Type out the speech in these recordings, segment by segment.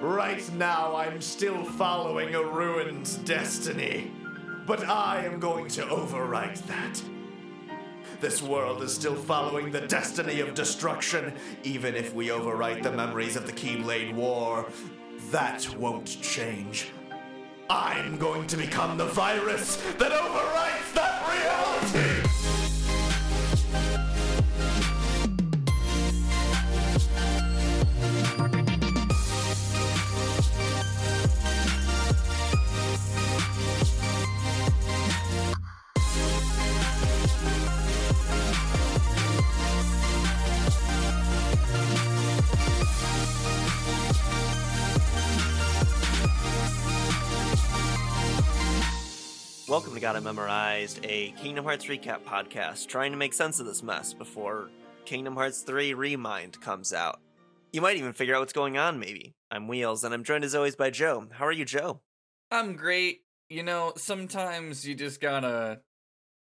Right now, I'm still following a ruined destiny. But I am going to overwrite that. This world is still following the destiny of destruction, even if we overwrite the memories of the Keyblade War. That won't change. I'm going to become the virus that overwrites Welcome to Got It Memorized, a Kingdom Hearts recap podcast trying to make sense of this mess before Kingdom Hearts 3 Remind comes out. You might even figure out what's going on, maybe. I'm Wheels, and I'm joined as always by Joe. How are you, Joe? I'm great. You know, sometimes you just gotta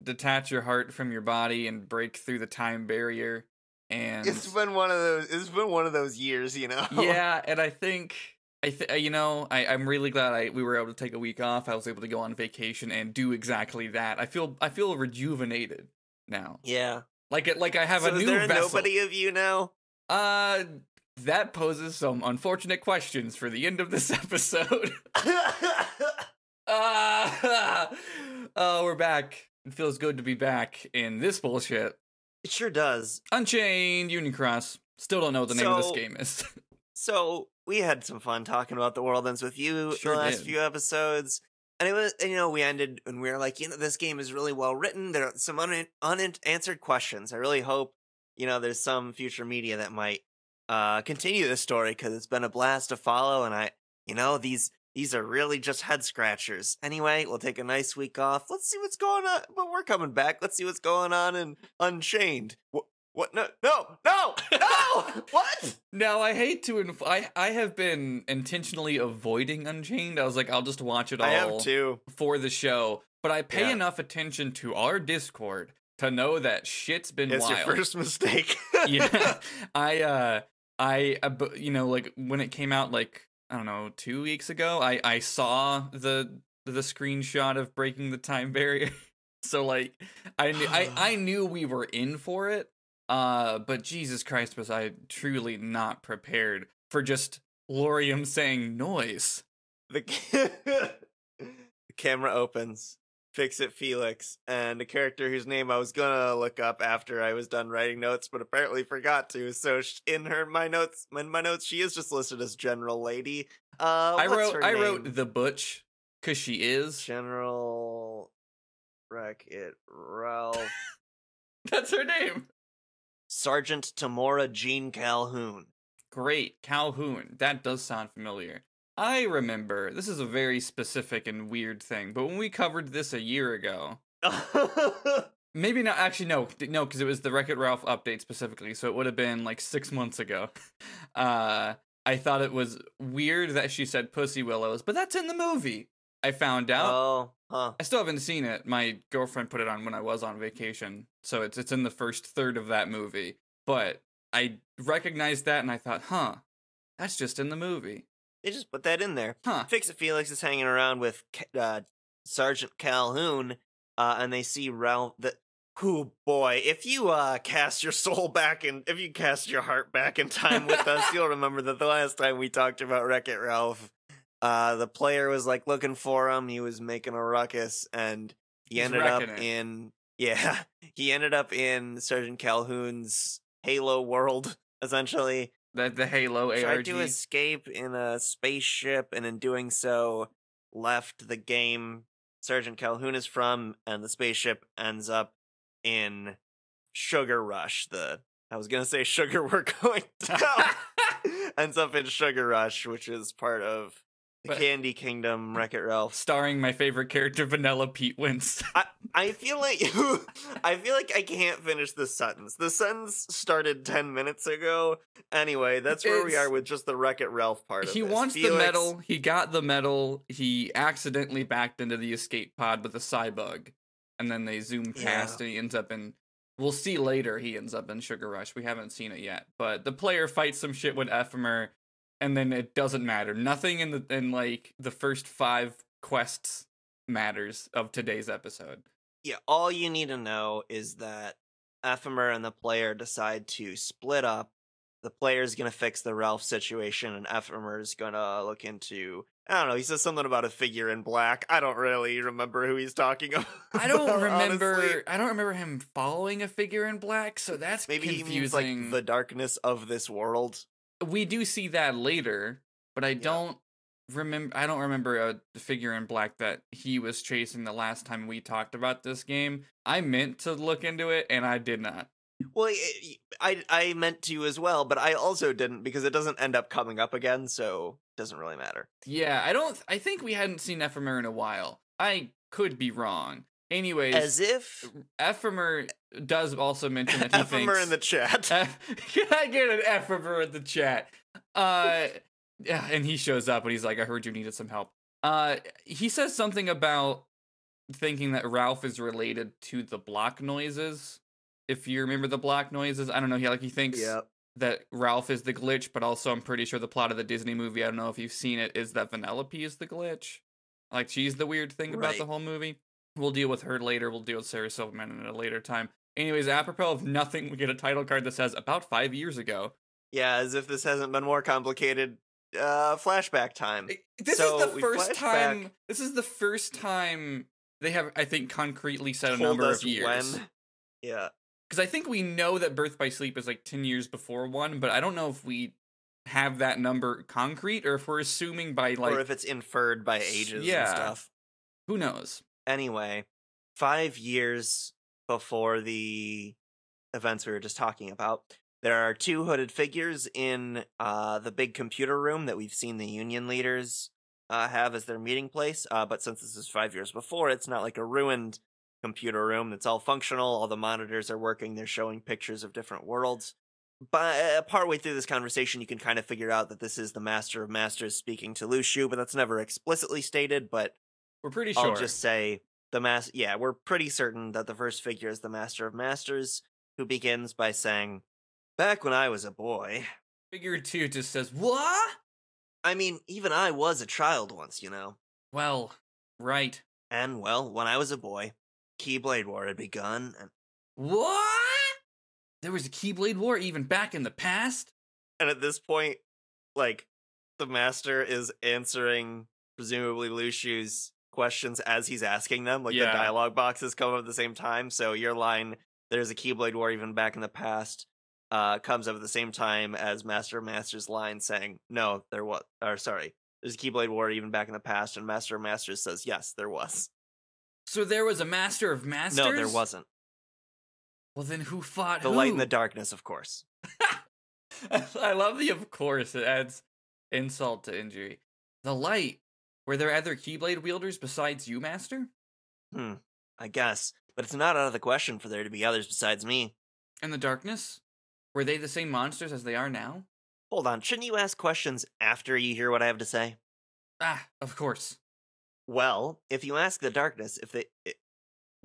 detach your heart from your body and break through the time barrier. And It's been one of those. It's been one of those years, you know. yeah, and I think I th- you know I I'm really glad I we were able to take a week off. I was able to go on vacation and do exactly that. I feel I feel rejuvenated now. yeah. Like it like I have so a is new there vessel. nobody of you now? Uh, that poses some unfortunate questions for the end of this episode. uh, oh, we're back. It feels good to be back in this bullshit. it sure does. Unchained Union Cross. Still don't know what the name of this game is. So we had some fun talking about the world ends with you Sure the last did. few episodes. And it was, you know, we ended and we were like, you know, this game is really well written. There are some un- unanswered questions. I really hope, you know, there's some future media that might uh, continue this story because it's been a blast to follow. And I, you know, these these are really just head scratchers. Anyway, we'll take a nice week off. Let's see what's going on. But we're coming back. Let's see what's going on in Unchained. What? No! No! No! No! what? now I hate to. Inf- I I have been intentionally avoiding Unchained. I was like, I'll just watch it all I have two. for the show. But I pay Yeah. enough attention to our Discord to know that shit's been It's wild. your first mistake. yeah i uh i uh, you know like when it came out like i don't know two weeks ago i i saw the the screenshot of breaking the time barrier so like i knew I, I knew we were in for it uh but jesus christ was i truly not prepared for just Lauriam saying noise the, ca- the camera opens. Fix it, Felix, and a character whose name I was gonna look up after I was done writing notes, but apparently forgot to. So sh- in her my notes, in my notes, she is just listed as General Lady. Uh, i wrote i wrote the butch because she is General Wreck It Ralph that's her name Sergeant Tamora Jean Calhoun. Great, Calhoun. That does sound familiar. I remember, this is a very specific and weird thing, but when we covered this a year ago, maybe not, actually, no, no, because it was the Wreck It Ralph update specifically, so it would have been like six months ago. Uh, I thought it was weird that she said Pussy Willows, but that's in the movie. I found out. oh, huh. I still haven't seen it. My girlfriend put it on when I was on vacation, so it's it's in the first third of that movie. But I recognized that, and I thought, huh, that's just in the movie, They just put that in there. huh? Fix It Felix is hanging around with uh, Sergeant Calhoun, uh, and they see Ralph. The who boy, if you uh, cast your soul back in, if you cast your heart back in time with us, you'll remember that the last time we talked about Wreck It Ralph, uh, the player was like looking for him. He was making a ruckus, and he He's ended up it. in yeah, he ended up in Sergeant Calhoun's Halo world essentially The the Halo tried ARG. to escape in a spaceship, and in doing so, left the game Sergeant Calhoun is from, and the spaceship ends up in Sugar Rush. The I was gonna say Sugar We're Going Down ends up in Sugar Rush, which is part of the But- Candy Kingdom Wreck It Ralph. Starring my favorite character, Vanilla Pete Wins. I feel like I feel like I can't finish this sentence. The sentence started ten minutes ago. Anyway, that's where we are with just the Wreck It Ralph part of he wants the medal. He got the medal. He accidentally backed into the escape pod with a Cy-Bug, and then they zoom past, Yeah. and he ends up in. We'll see later. He ends up in Sugar Rush. We haven't seen it yet, but the player fights some shit with Ephemer. And then it doesn't matter. Nothing in the in like the first five quests matters of today's episode. Yeah, all you need to know is that Ephemer and the player decide to split up. The player's gonna fix the Ralph situation, and Ephemer's gonna look into. I don't know. He says something about a figure in black. I don't really remember who he's talking about. I don't remember. honestly. I don't remember him following a figure in black, so that's Maybe he confusing. means like the darkness of this world. We do see that later, but I don't remember. I don't remember a figure in black that he was chasing the last time we talked about this game. I meant to look into it, and I did not. Well, I, I I meant to as well, but I also didn't because it doesn't end up coming up again, so it doesn't really matter. Yeah, I don't. I think we hadn't seen Ephemer in a while. I could be wrong. Anyways, As if Ephemer does also mention that he thinks. Ephemer in the chat. Can I get an Ephemer in the chat? Uh, yeah, and he shows up and he's like, "I heard you needed some help." Uh, he says something about thinking that Ralph is related to the block noises. If you remember the block noises, I don't know. He like he thinks Yep. that Ralph is the glitch, but also I'm pretty sure the plot of the Disney movie. I don't know if you've seen it. Is that Vanellope is the glitch? Like she's the weird thing about the whole movie. We'll deal with her later. We'll deal with Sarah Silverman at a later time. Anyways, apropos of nothing, we get a title card that says about five years ago. Yeah, as if this hasn't been more complicated. Uh, flashback time. This So is the first time. back. This is the first time they have, I think, concretely said a Told number of years. when. Yeah. Because I think we know that Birth by Sleep is like ten years before one, but I don't know if we have that number concrete or if we're assuming by like or if it's inferred by ages Yeah. and stuff. who knows. Anyway, five years before the events we were just talking about, there are two hooded figures in uh, the big computer room that we've seen the union leaders uh, have as their meeting place. Uh, but since this is five years before, it's not like a ruined computer room. It's all functional. All the monitors are working. They're showing pictures of different worlds. But uh, partway through this conversation, you can kind of figure out that this is the Master of Masters speaking to Luxu, but that's never explicitly stated. But We're pretty sure. I'll just say the mas yeah, we're pretty certain that the first figure is the Master of Masters, who begins by saying, Back when I was a boy. Figure two just says what? I mean, even I was a child once, you know. Well, right. And well, when I was a boy, Keyblade War had begun, and What? There was a Keyblade War even back in the past. and at this point, like the master is answering presumably Luxu's questions as he's asking them. Like Yeah. the dialogue boxes come up at the same time. So your line, "There's a Keyblade War even back in the past," uh, comes up at the same time as Master of Masters' line saying, "No, there was." Or sorry, there's a Keyblade War even back in the past, and Master of Masters says, "Yes, there was." So there was a Master of Masters. No, there wasn't. Well, then who fought The who? light and the darkness, of course. I love the of course. It adds insult to injury. The light. Were there other Keyblade wielders besides you, Master? Hmm. I guess, but it's not out of the question for there to be others besides me. And the darkness? Were they the same monsters as they are now? Hold on, shouldn't you ask questions after you hear what I have to say? Ah, of course. Well, if you ask the darkness if they. i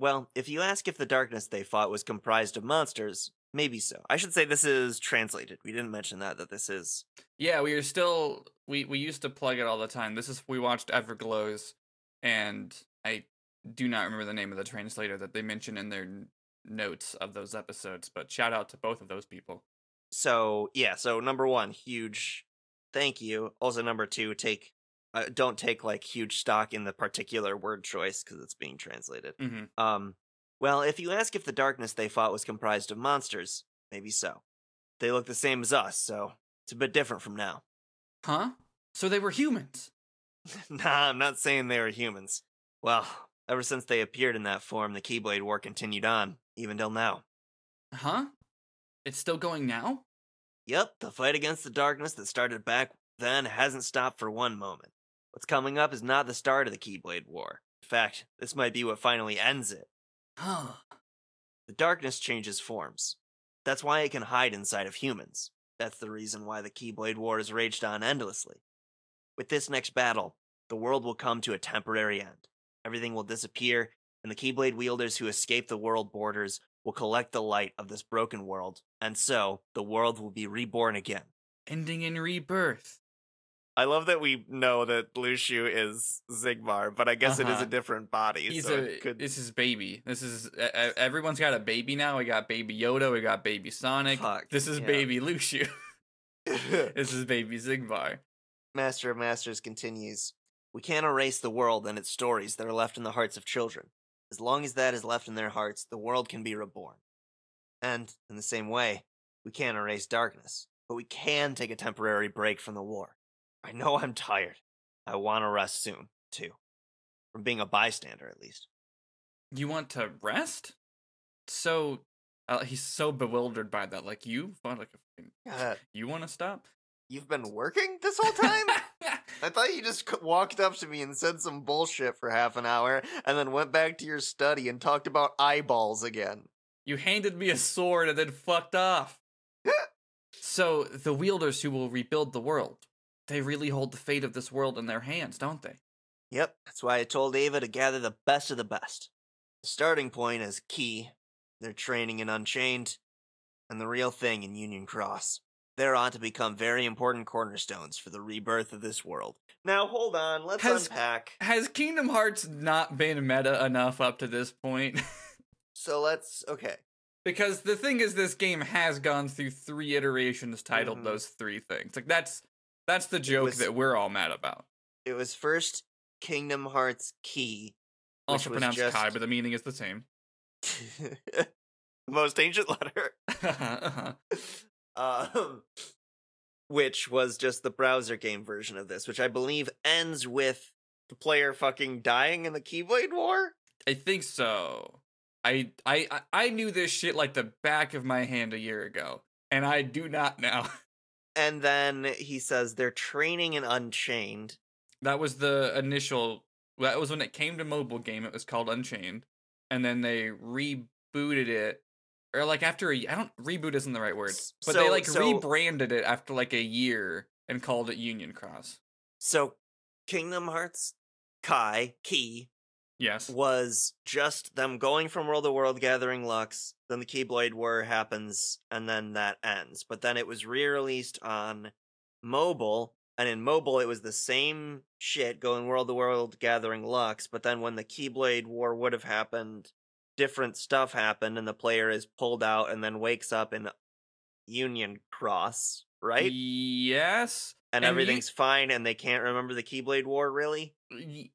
well, if you ask if the darkness they fought was comprised of monsters, maybe so. I should say this is translated. We didn't mention that, that this is. Yeah, we are still we we used to plug it all the time. This is we watched Everglows, and I do not remember the name of the translator that they mention in their notes of those episodes. But shout out to both of those people. So, yeah, so number one, huge thank you. Also, number two, take. Uh, don't take like huge stock in the particular word choice because it's being translated. hmm Um, well, if you ask if the darkness they fought was comprised of monsters, maybe so. They look the same as us, so it's a bit different from now. Huh? So they were humans. nah, I'm not saying they were humans. Well, ever since they appeared in that form, the Keyblade War continued on, even till now. Huh? It's still going now? Yep, the fight against the darkness that started back then hasn't stopped for one moment. What's coming up is not the start of the Keyblade War. In fact, this might be what finally ends it. Huh. The darkness changes forms. That's why it can hide inside of humans. That's the reason why the Keyblade War has raged on endlessly. With this next battle, the world will come to a temporary end. Everything will disappear, and the Keyblade wielders who escape the world borders will collect the light of this broken world, and so the world will be reborn again. Ending in rebirth. I love that we know that Luxu is Xigbar, but I guess it is Uh-huh. a different body. He's so a. could This is baby. This is e- everyone's got a baby now. We got baby Yoda. We got baby Sonic. Fuck, this is yeah. baby Luxu. this is baby Xigbar. Master of Masters continues We can't erase the world and its stories that are left in the hearts of children. As long as that is left in their hearts, the world can be reborn. And, in the same way, we can't erase darkness, but we can take a temporary break from the war. I know I'm tired. I want to rest soon, too. From being a bystander, at least. You want to rest? So uh, he's so bewildered by that. Like you want like a Uh, you want to stop? you've been working this whole time? I thought you just walked up to me and said some bullshit for half an hour and then went back to your study and talked about eyeballs again. you handed me a sword and then fucked off. so the wielders who will rebuild the world, they really hold the fate of this world in their hands, don't they? Yep, that's why I told Ava to gather the best of the best. The starting point is key. Their training in Unchained and the real thing in Union Cross. They're on to become very important cornerstones for the rebirth of this world. Now, hold on, let's Has- unpack. Has Kingdom Hearts not been meta enough up to this point? So let's. Okay. because the thing is, this game has gone through three iterations titled Mhm. those three things. Like that's that's the joke was- that we're all mad about. It was first Kingdom Hearts Key. Also pronounced just- Kai, but the meaning is the same. the most ancient letter. Uh-huh. um, which was just the browser game version of this, which I believe ends with the player fucking dying in the Keyblade War. I think so. I I- I knew this shit like the back of my hand a year ago, and I do not now. And then he says they're training in Unchained. That was the initial. That was when it came to mobile game. It was called Unchained, and then they rebooted it, or like after a. I don't reboot isn't the right word, but they like so- rebranded it after like a year and called it Union Cross. So Kingdom Hearts Kai Key Yes. was just them going from world to world gathering Lux. Then the Keyblade War happens, and then that ends. But then it was re-released on mobile, and in mobile it was the same shit going world to world gathering Lux. But then when the Keyblade War would have happened, different stuff happened, and the player is pulled out and then wakes up in Union Cross, right? Yes. And, and you- everything's fine, and they can't remember the Keyblade War, really?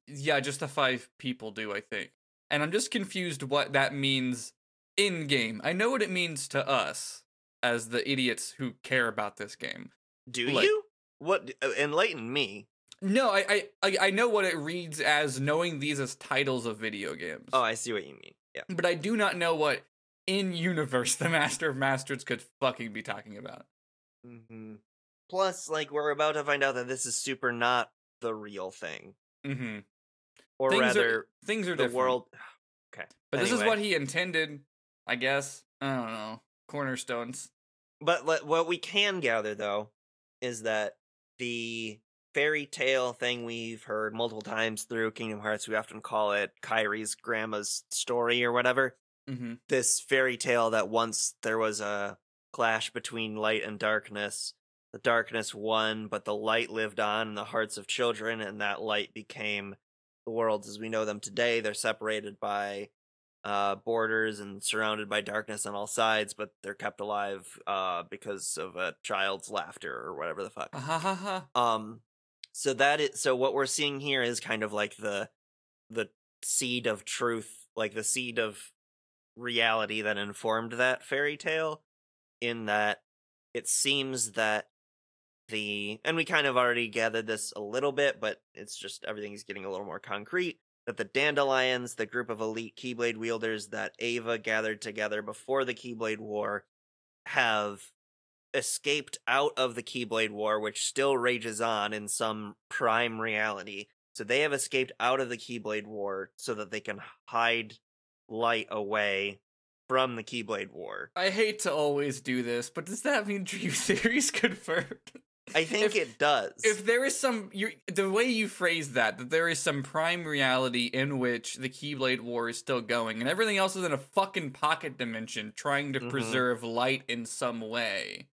Yeah, just the five people do, I think. And I'm just confused what that means in game. I know what it means to us as the idiots who care about this game. Do Like- you? What? uh, Enlighten me. No, I, I I I know what it reads as knowing these as titles of video games. Oh, I see what you mean. Yeah. but I do not know what in universe the Master of Masters could fucking be talking about. hmm Plus, like, we're about to find out that this is super not the real thing, Mm-hmm. or things rather, are things are the different. world. Okay, but this is what he intended, I guess. I don't know. Cornerstones. But le- what we can gather, though, is that the fairy tale thing we've heard multiple times through Kingdom Hearts, we often call it Kyrie's grandma's story or whatever. Mm-hmm. this fairy tale that once there was a clash between light and darkness. The darkness won, but the light lived on in the hearts of children, and that light became the worlds as we know them today. They're separated by uh, borders and surrounded by darkness on all sides, but they're kept alive uh, because of a child's laughter or whatever the fuck. Um, so that is so what we're seeing here is kind of like the the seed of truth, like the seed of reality that informed that fairy tale. In that, it seems that the and we kind of already gathered this a little bit, but it's just everything's getting a little more concrete. That the Dandelions, the group of elite Keyblade wielders that Ava gathered together before the Keyblade War, have escaped out of the Keyblade War, which still rages on in some prime reality. So they have escaped out of the Keyblade War so that they can hide light away from the Keyblade War. I hate to always do this, but does that mean Drew Theory's confirmed? I think If- it does. If there is some, you the way you phrase that, that there is some prime reality in which the Keyblade War is still going, and everything else is in a fucking pocket dimension trying to Mhm. preserve light in some way.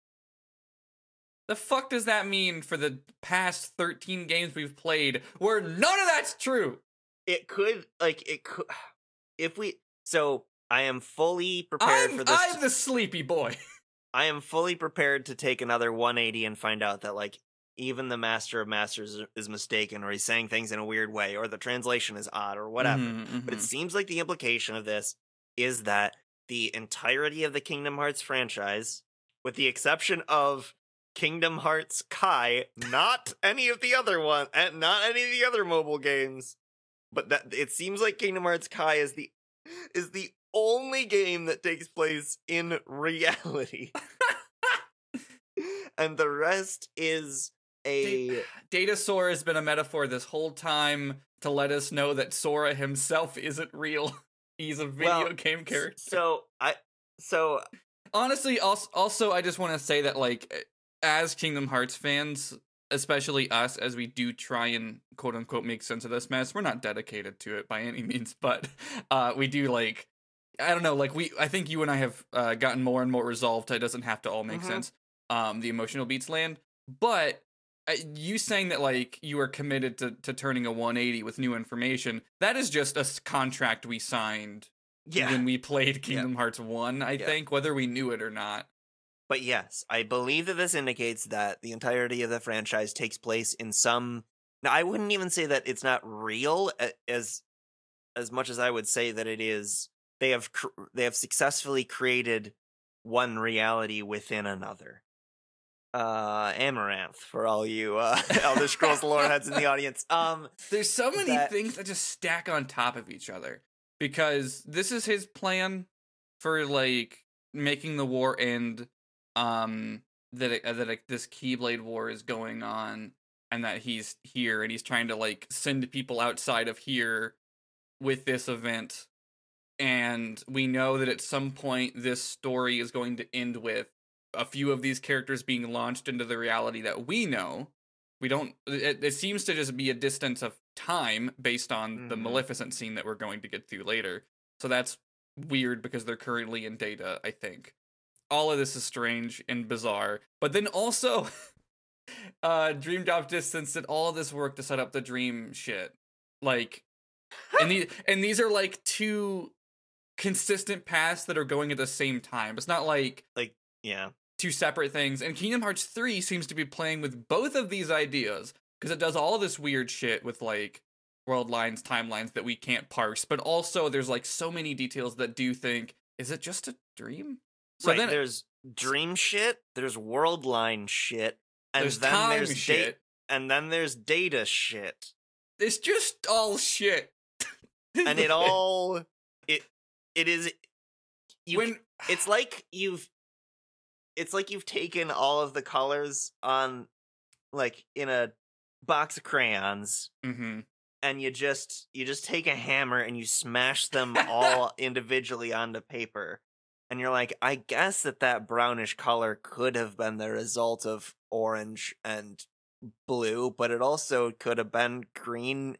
The fuck does that mean for the past 13 games we've played where none of that's true? It could like it could if we so I am fully prepared I'm, for this. I'm the sleepy boy. I am fully prepared to take another 180 and find out that like even the master of masters is mistaken or he's saying things in a weird way or the translation is odd or whatever. Mhm, But it mhm. seems like the implication of this is that the entirety of the Kingdom Hearts franchise, with the exception of Kingdom Hearts Kai, not any of the other one, and not any of the other mobile games, but that it seems like Kingdom Hearts Kai is the is the only game that takes place in reality. and the rest is a Data Sora has been a metaphor this whole time to let us know that Sora himself isn't real. He's a video Well, game character. so I so Honestly, also, also I just want to say that like as Kingdom Hearts fans, especially us as we do try and quote unquote make sense of this mess, we're not dedicated to it by any means, but uh we do like I don't know, like we I think you and I have uh, gotten more and more resolved. It doesn't have to all make Mhm. sense. Um the emotional beats land, but uh, you saying that like you are committed to to turning a 180 with new information, that is just a contract we signed yeah. when we played Kingdom Hearts 1, I Yeah. think, whether we knew it or not. But yes, I believe that this indicates that the entirety of the franchise takes place in some. Now, I wouldn't even say that it's not real as as much as I would say that it is. They have cr- they have successfully created one reality within another. Uh, Amaranth for all you uh, Elder Scrolls lore heads in the audience. Um, There's so many That- things that just stack on top of each other because this is his plan for like making the war end um that it, that like, this keyblade war is going on and that he's here and he's trying to like send people outside of here with this event and we know that at some point this story is going to end with a few of these characters being launched into the reality that we know. We don't it, it seems to just be a distance of time based on the Mhm. maleficent scene that we're going to get through later. So that's weird because they're currently in data i think. All of this is strange and bizarre but then also uh dream drop distance did all this work to set up the dream shit. Like and these and these are like two consistent paths that are going at the same time it's not like like yeah, two separate things. And Kingdom Hearts 3 seems to be playing with both of these ideas because it does all this weird shit with like world lines, timelines that we can't parse, but also there's like so many details that do think, is it just a dream? So right. then there's dream shit. There's world line shit, and there's then there's shit. date, and then there's data shit. It's just all shit. And it all it is you when it's like you've it's like you've taken all of the colors on like in a box of crayons hmm and you just you just take a hammer and you smash them all individually onto paper and you're like i guess that that brownish color could have been the result of orange and blue but it also could have been green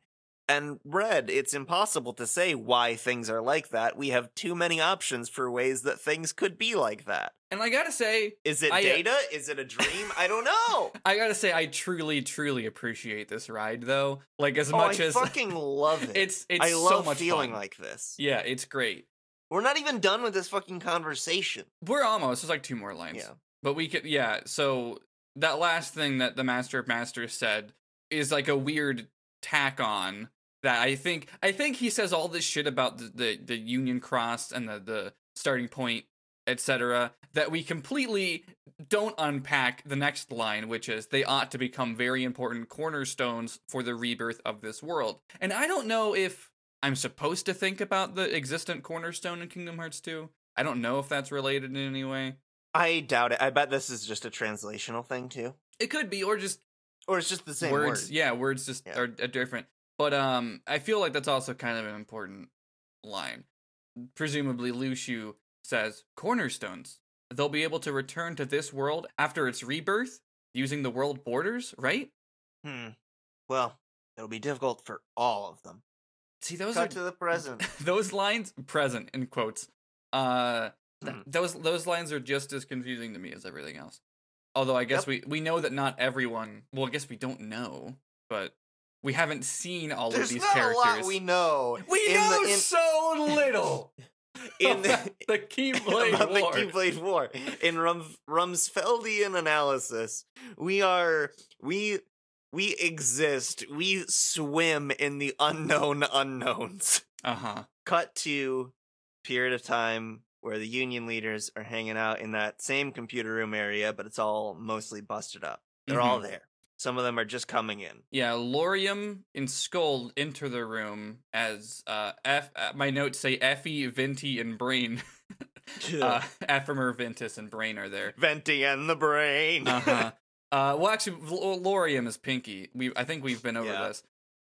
and red it's impossible to say why things are like that we have too many options for ways that things could be like that and I gotta say, is it I, uh, data is it a dream i don't know I gotta say, I truly, truly appreciate this ride though. Like as oh, much I as fucking love it it's it's i so love much feeling fun. like this Yeah, it's great. We're not even done with this fucking conversation. We're almost. There's like two more lines. Yeah. But we could, yeah. So that last thing that the Master of Masters said is like a weird tack on that I think. I think he says all this shit about the the, the Union Cross and the the starting point, etc. That we completely don't unpack the next line, which is they ought to become very important cornerstones for the rebirth of this world. And I don't know if I'm supposed to think about the existent cornerstone in Kingdom Hearts 2. I don't know if that's related in any way. I doubt it. I bet this is just a translational thing too, It could be, or just or it's just the same words. word. Yeah, words just Yeah. are, are different. But um, I feel like that's also kind of an important line. Presumably, Luxu says cornerstones. They'll be able to return to this world after its rebirth using the world borders, right? Hmm. Well, it'll be difficult for all of them. See, those Cut are to the present. those lines present in quotes. Uh, th- Hmm. those those lines are just as confusing to me as everything else. Although I guess Yep. we we know that not everyone. Well, I guess we don't know, but we haven't seen all There's of these characters. a lot we know. We in know the, in, so little in the, the Keyblade about War. the Keyblade War. In Rum, Rumsfeldian analysis, we are we we exist. We swim in the unknown unknowns. Uh huh. Cut to period of time where the union leaders are hanging out in that same computer room area, but it's all mostly busted up. They're all there. Some of them are just coming in. Yeah, Lauriam and Skuld enter the room as uh, F. Uh, my notes say Effie, Venti, and Brain. uh, Ephemer, Ventus, and Brain are there. Venti and the brain. Uh-huh. Uh Well, actually, L- Lauriam is Pinky. We I think we've been over Yeah. this.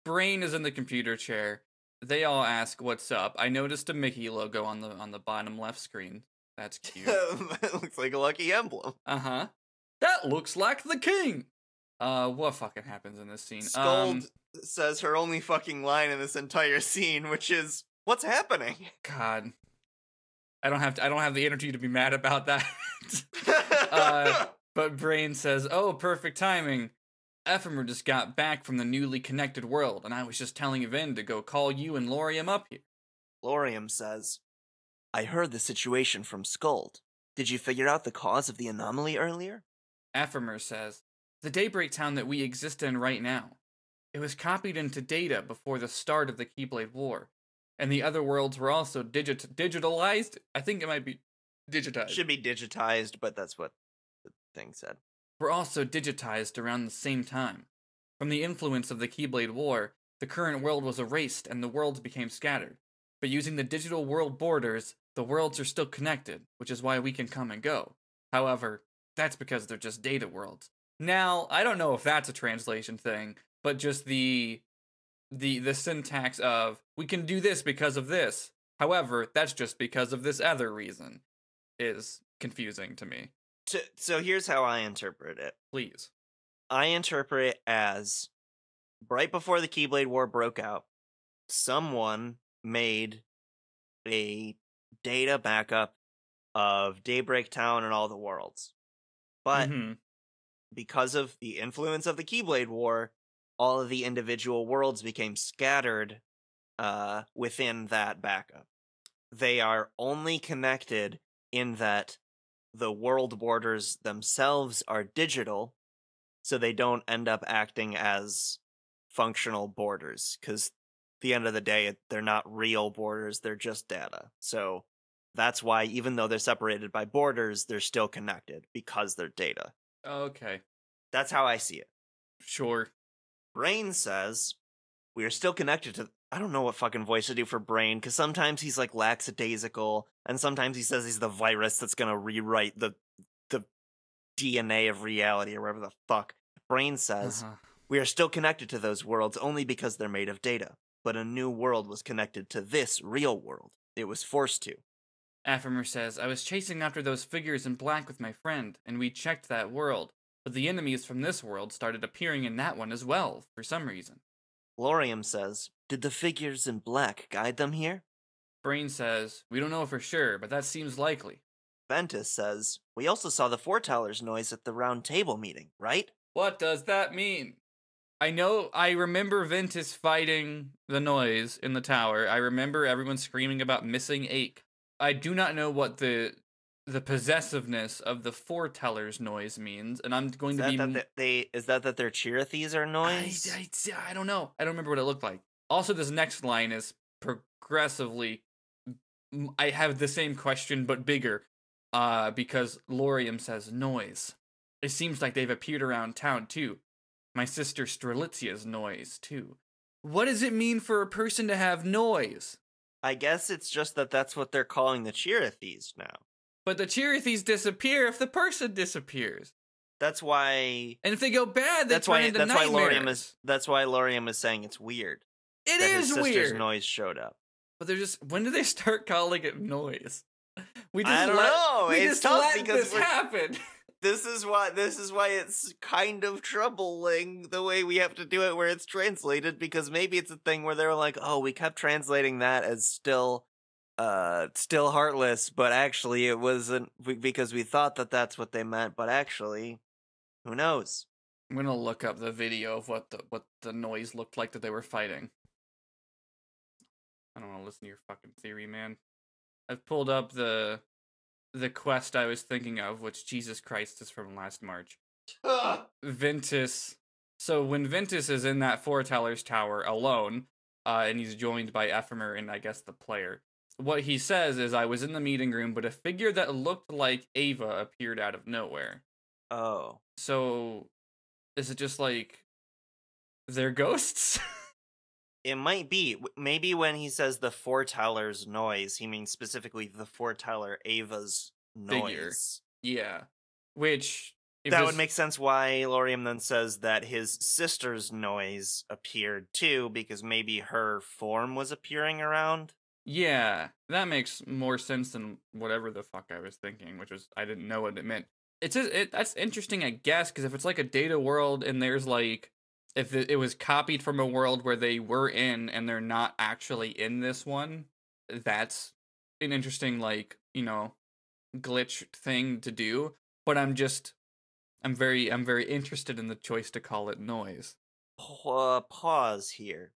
Brain is in the computer chair. They all ask, "What's up?" I noticed a Mickey logo on the on the bottom left screen. That's cute. it looks like a lucky emblem. uh huh. That looks like the king. Uh, what fucking happens in this scene? Skuld Um, says her only fucking line in this entire scene, which is, "What's happening?" God, I don't have to, I don't have the energy to be mad about that. uh, but Brain says, "Oh, perfect timing. Ephemer just got back from the newly connected world, and I was just telling Ven to go call you and Lauriam up here." Lauriam says, "I heard the situation from Skuld. Did you figure out the cause of the anomaly earlier?" Ephemer says, "The Daybreak town that we exist in right now. It was copied into data before the start of the Keyblade War, and the other worlds were also digit digitalized. I think it might be digitized. Should be digitized, but that's what the thing said. Were also digitized around the same time. From the influence of the Keyblade War, the current world was erased and the worlds became scattered. But using the digital world borders, the worlds are still connected, which is why we can come and go. However, that's because they're just data worlds. Now, I don't know if that's a translation thing, but just the the the syntax of we can do this because of this. However, that's just because of this other reason is confusing to me. To, so here's how I interpret it. Please. I interpret it as right before the Keyblade War broke out, someone made a data backup of Daybreak Town and all the worlds. But Mhm. because of the influence of the Keyblade War, all of the individual worlds became scattered uh, within that backup. They are only connected in that the world borders themselves are digital, so they don't end up acting as functional borders. Because at the end of the day, they're not real borders; they're just data. So that's why, even though they're separated by borders, they're still connected because they're data. Okay. That's how I see it. Sure. Brain says we are still connected to. I don't know what fucking voice to do for Brain because sometimes he's like lackadaisical, and sometimes he says he's the virus that's gonna rewrite the the DNA of reality or whatever the fuck. Brain says Uh-huh. we are still connected to those worlds only because they're made of data. But a new world was connected to this real world. It was forced to. Ephemer says, I was chasing after those figures in black with my friend, and we checked that world. But the enemies from this world started appearing in that one as well, for some reason. Lauriam says, "Did the figures in black guide them here?" Brain says, We don't know for sure, but that seems likely. Ventus says, "We also saw the foretellers' noise at the round table meeting, right?" What does that mean? I know, I remember Ventus fighting the noise in the tower. I remember everyone screaming about missing Ache. I do not know what the the possessiveness of the foreteller's noise means, and I'm going Is to be that th- they is that that their Chirithys are I, noise? I, I don't know. I don't remember what it looked like. Also, this next line is progressively. I have the same question, but bigger, uh, because Lauriam says noise. It seems like they've appeared around town too. My sister Strelitzia's noise too. What does it mean for a person to have noise? I guess it's just that that's what they're calling the Chirithys now. But the Chirithys disappear if the person disappears, That's why. and if they go bad, they That's why. That's why nightmares. Lauriam is. That's why Lauriam is saying it's weird. It that is his sister's weird. noise showed up. But they're just when do they start calling it noise? We just I don't let, know. We It's just tough let because this happen. This is why. This is why it's kind of troubling the way we have to do it, where it's translated. Because maybe it's a thing where they're like, "Oh, we kept translating that as still." uh still heartless but actually it wasn't because we thought that that's what they meant but actually Who knows? I'm gonna look up the video of what the what the noise looked like that they were fighting. I don't want to listen to your fucking theory, man. I've pulled up the the quest I was thinking of, which Jesus Christ is from last March. Ventus. So when Ventus is in that foreteller's tower alone, uh, and he's joined by Ephemer and I guess the player, what he says is, "I was in the meeting room, but a figure that looked like Ava appeared out of nowhere." oh. So, is it just like they're ghosts? It might be. Maybe when he says the foreteller's noise, he means specifically the foreteller Ava's Figure. noise. yeah. Which that would make sense why Lauriam then says that his sister's noise appeared too, because maybe her form was appearing around. Yeah, that makes more sense than whatever the fuck I was thinking, which was I didn't know what it meant. It's just, it that's interesting, I guess, because if it's like a data world and there's like if it, it was copied from a world where they were in and they're not actually in this one, that's an interesting like you know glitch thing to do. But I'm just I'm very I'm very interested in the choice to call it noise. Pa- pause here.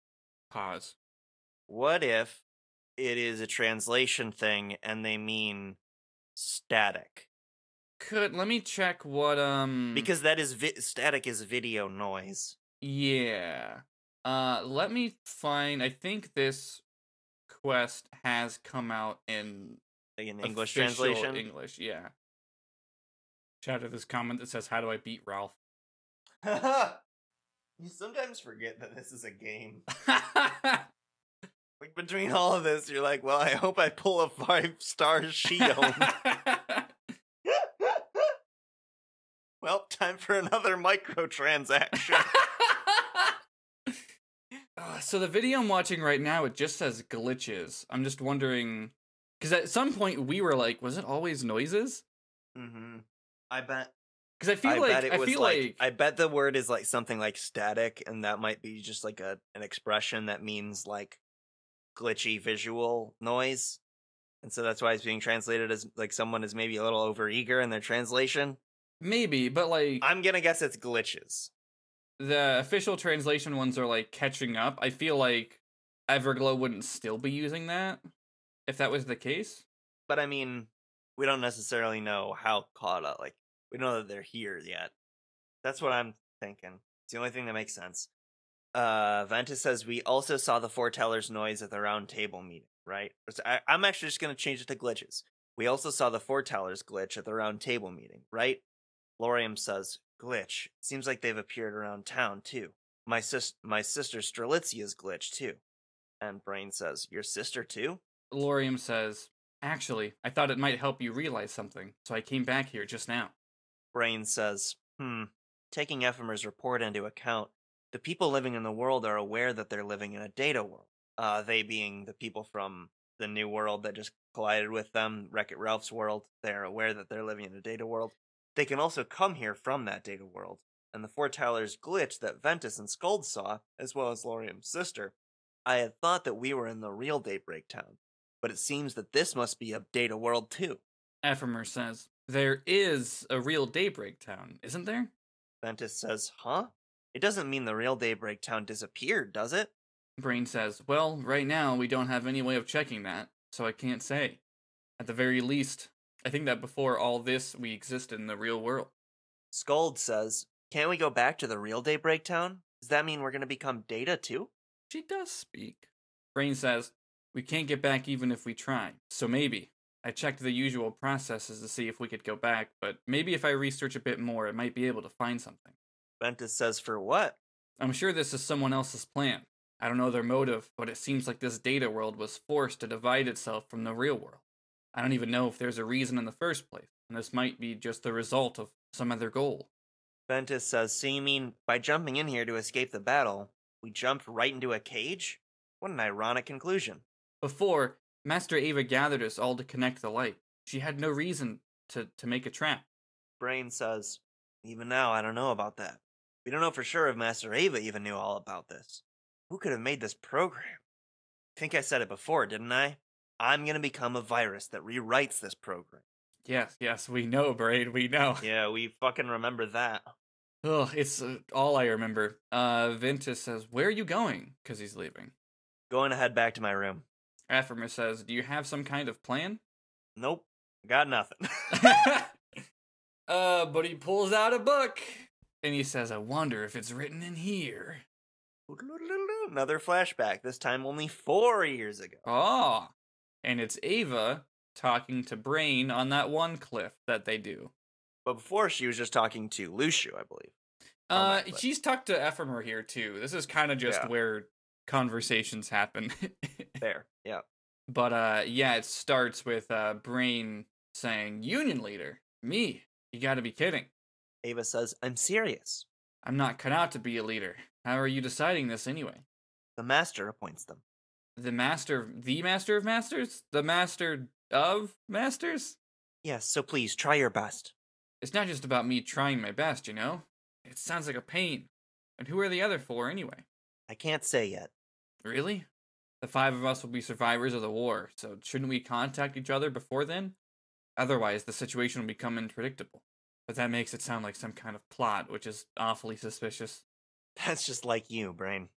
Pause. What if it is a translation thing and they mean static? Could let me check what um Because that is vi- static is video noise. Yeah. Uh let me find I think this quest has come out in an English translation. English, yeah. Shout out to this comment that says how do I beat Ralph? you sometimes forget that this is a game. Like between all of this, you're like, well, I hope I pull a five star Shield. well, time for another microtransaction. So the video I'm watching right now it just says glitches. I'm just wondering cuz at some point we were like was it always noises? mm-hmm. I bet. Cuz I feel I like bet it I was feel like, like, I bet the word is like something like static, and that might be just like a an expression that means like glitchy visual noise, and so that's why it's being translated as like someone is maybe a little overeager in their translation. maybe, but like I'm gonna guess it's glitches. The official translation ones are like catching up. I feel like Everglow wouldn't still be using that if that was the case. But I mean, we don't necessarily know how caught up. Like, we know that they're here yet. That's what I'm thinking. It's the only thing that makes sense. Uh, Ventus says we also saw the foreteller's noise at the round table meeting, right? I, I'm actually just to change it to glitches. We also saw the foreteller's glitch at the round table meeting, right? Lauriam says, glitch. Seems like they've appeared around town, too. My sis, my sister Strelitzia's glitch, too. And Brain says, your sister, too? Lauriam says, Actually, I thought it might help you realize something, so I came back here just now. Brain says, hmm, taking Ephemer's report into account, the people living in the world are aware that they're living in a data world. Uh, they being the people from the new world that just collided with them, Wreck It Ralph's world. They're aware that they're living in a data world. They can also come here from that data world. And the foreteller's glitch that Ventus and Skuld saw, as well as Lauriam's sister, I had thought that we were in the real Daybreak Town. But it seems that this must be a data world too. Ephemer says, There is a real Daybreak town, isn't there? Ventus says, Huh? It doesn't mean the real Daybreak Town disappeared, does it? Brain says, Well, right now we don't have any way of checking that, so I can't say. At the very least, I think that before all this, we existed in the real world. Skuld says, Can't we go back to the real Daybreak Town? Does that mean we're gonna become Data too? She does speak. Brain says, We can't get back even if we try, so maybe. I checked the usual processes to see if we could go back, but maybe if I research a bit more, I might be able to find something. Ventus says, For what? I'm sure this is someone else's plan. I don't know their motive, but it seems like this data world was forced to divide itself from the real world. I don't even know if there's a reason in the first place, and this might be just the result of some other goal. Ventus says, So you mean by jumping in here to escape the battle, we jumped right into a cage? What an ironic conclusion. Before, Master Ava gathered us all to connect the light. She had no reason to, to make a trap. Brain says, Even now, I don't know about that. We don't know for sure if Master Ava even knew all about this. Who could have made this program? I think I said it before, didn't I? I'm gonna become a virus that rewrites this program. Yes, yes, we know, Brain, we know. Yeah, we fucking remember that. Ugh, it's uh, all I remember. Uh, Ventus says, "Where are you going?" Because he's leaving. Going to head back to my room. Ephemer says, "Do you have some kind of plan?" Nope. Got nothing. uh, but he pulls out a book and he says, "I wonder if it's written in here." Another flashback. This time only four years ago. Oh, and it's Ava talking to Brain on that one cliff that they do. But before she was just talking to Luxu, I believe. Uh, she's talked to Ephemer here too. This is kind of just Yeah. where conversations happen. There. Yeah. but uh, yeah, it starts with uh, Brain saying, "Union leader, me? You got to be kidding! Ava says, I'm serious. I'm not cut out to be a leader. How are you deciding this anyway?" The master appoints them. The master, the master of masters, the master of masters. Yes, so please try your best. It's not just about me trying my best, you know? It sounds like a pain. And who are the other four anyway? I can't say yet. Really? The five of us will be survivors of the war, so shouldn't we contact each other before then? Otherwise, the situation will become unpredictable. But that makes it sound like some kind of plot, which is awfully suspicious. That's just like you, Brain.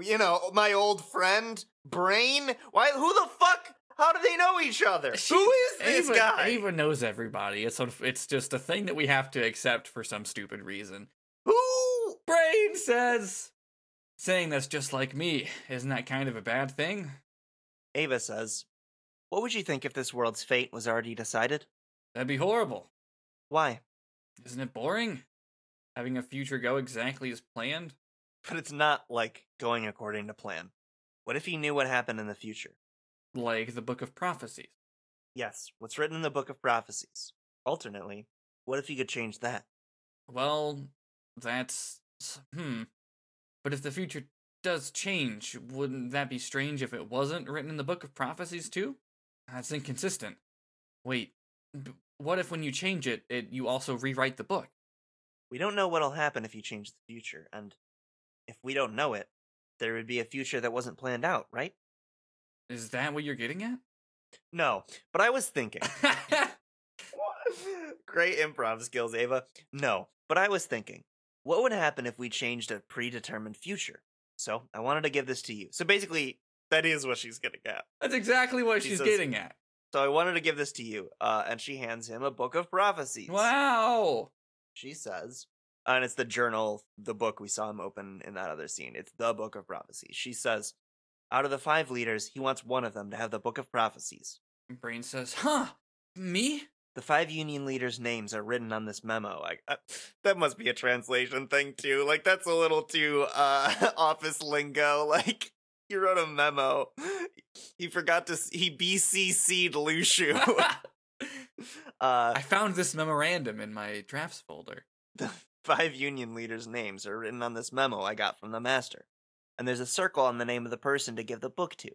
You know, my old friend, Brain? Why, who the fuck? How do they know each other? She- who is this Ava, guy? Ava knows everybody. It's it's just a thing that we have to accept for some stupid reason. Who? Brain says, saying that's just like me. Isn't that kind of a bad thing? Ava says, What would you think if this world's fate was already decided? That'd be horrible. Why? Isn't it boring? Having a future go exactly as planned? But it's not like going according to plan. What if he knew what happened in the future? Like the Book of Prophecies. Yes, what's written in the Book of Prophecies. Alternately, what if he could change that? Well, that's. Hmm. But if the future does change, wouldn't that be strange if it wasn't written in the Book of Prophecies too? That's inconsistent. Wait, what if when you change it, it you also rewrite the book? We don't know what'll happen if you change the future, and if we don't know it, there would be a future that wasn't planned out, right? Is that what you're getting at? No, but I was thinking. Great improv skills, Ava. No, but I was thinking, what would happen if we changed a predetermined future? So I wanted to give this to you. So basically, that is what she's getting at. That's exactly what She she's says- getting at. So I wanted to give this to you, uh, and she hands him a book of prophecies. Wow. She says, and it's the journal, the book we saw him open in that other scene. It's the book of prophecies. She says, out of the five leaders, he wants one of them to have the book of prophecies. Brain says, "Huh? Me? The five union leaders' names are written on this memo. I, uh, that must be a translation thing too. Like that's a little too uh office lingo. Like he wrote a memo. He forgot to. He BCC'd Luxu. uh, I found this memorandum in my drafts folder." Five union leaders' names are written on this memo I got from the master, and there's a circle on the name of the person to give the book to.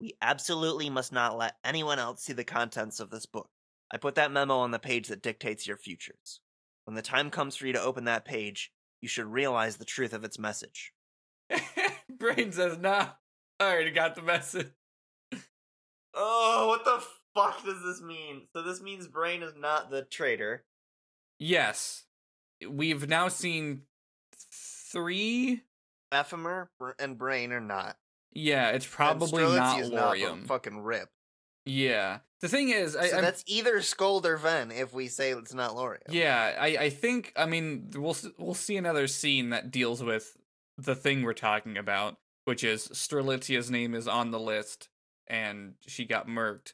We absolutely must not let anyone else see the contents of this book. I put that memo on the page that dictates your futures. When the time comes for you to open that page, you should realize the truth of its message. Brain says, "Nah, I already got the message." Oh, what the fuck does this mean? So this means Brain is not the traitor. Yes, we've now seen three. Ephemer and Brain are not. Yeah, it's probably not Lauriam. fucking rip. yeah, the thing is, I, so I'm- that's either Skuld or Ven if we say it's not Lauriam. Yeah, I, I think I mean we'll we'll see another scene that deals with the thing we're talking about, which is Strelitzia's name is on the list and she got murked.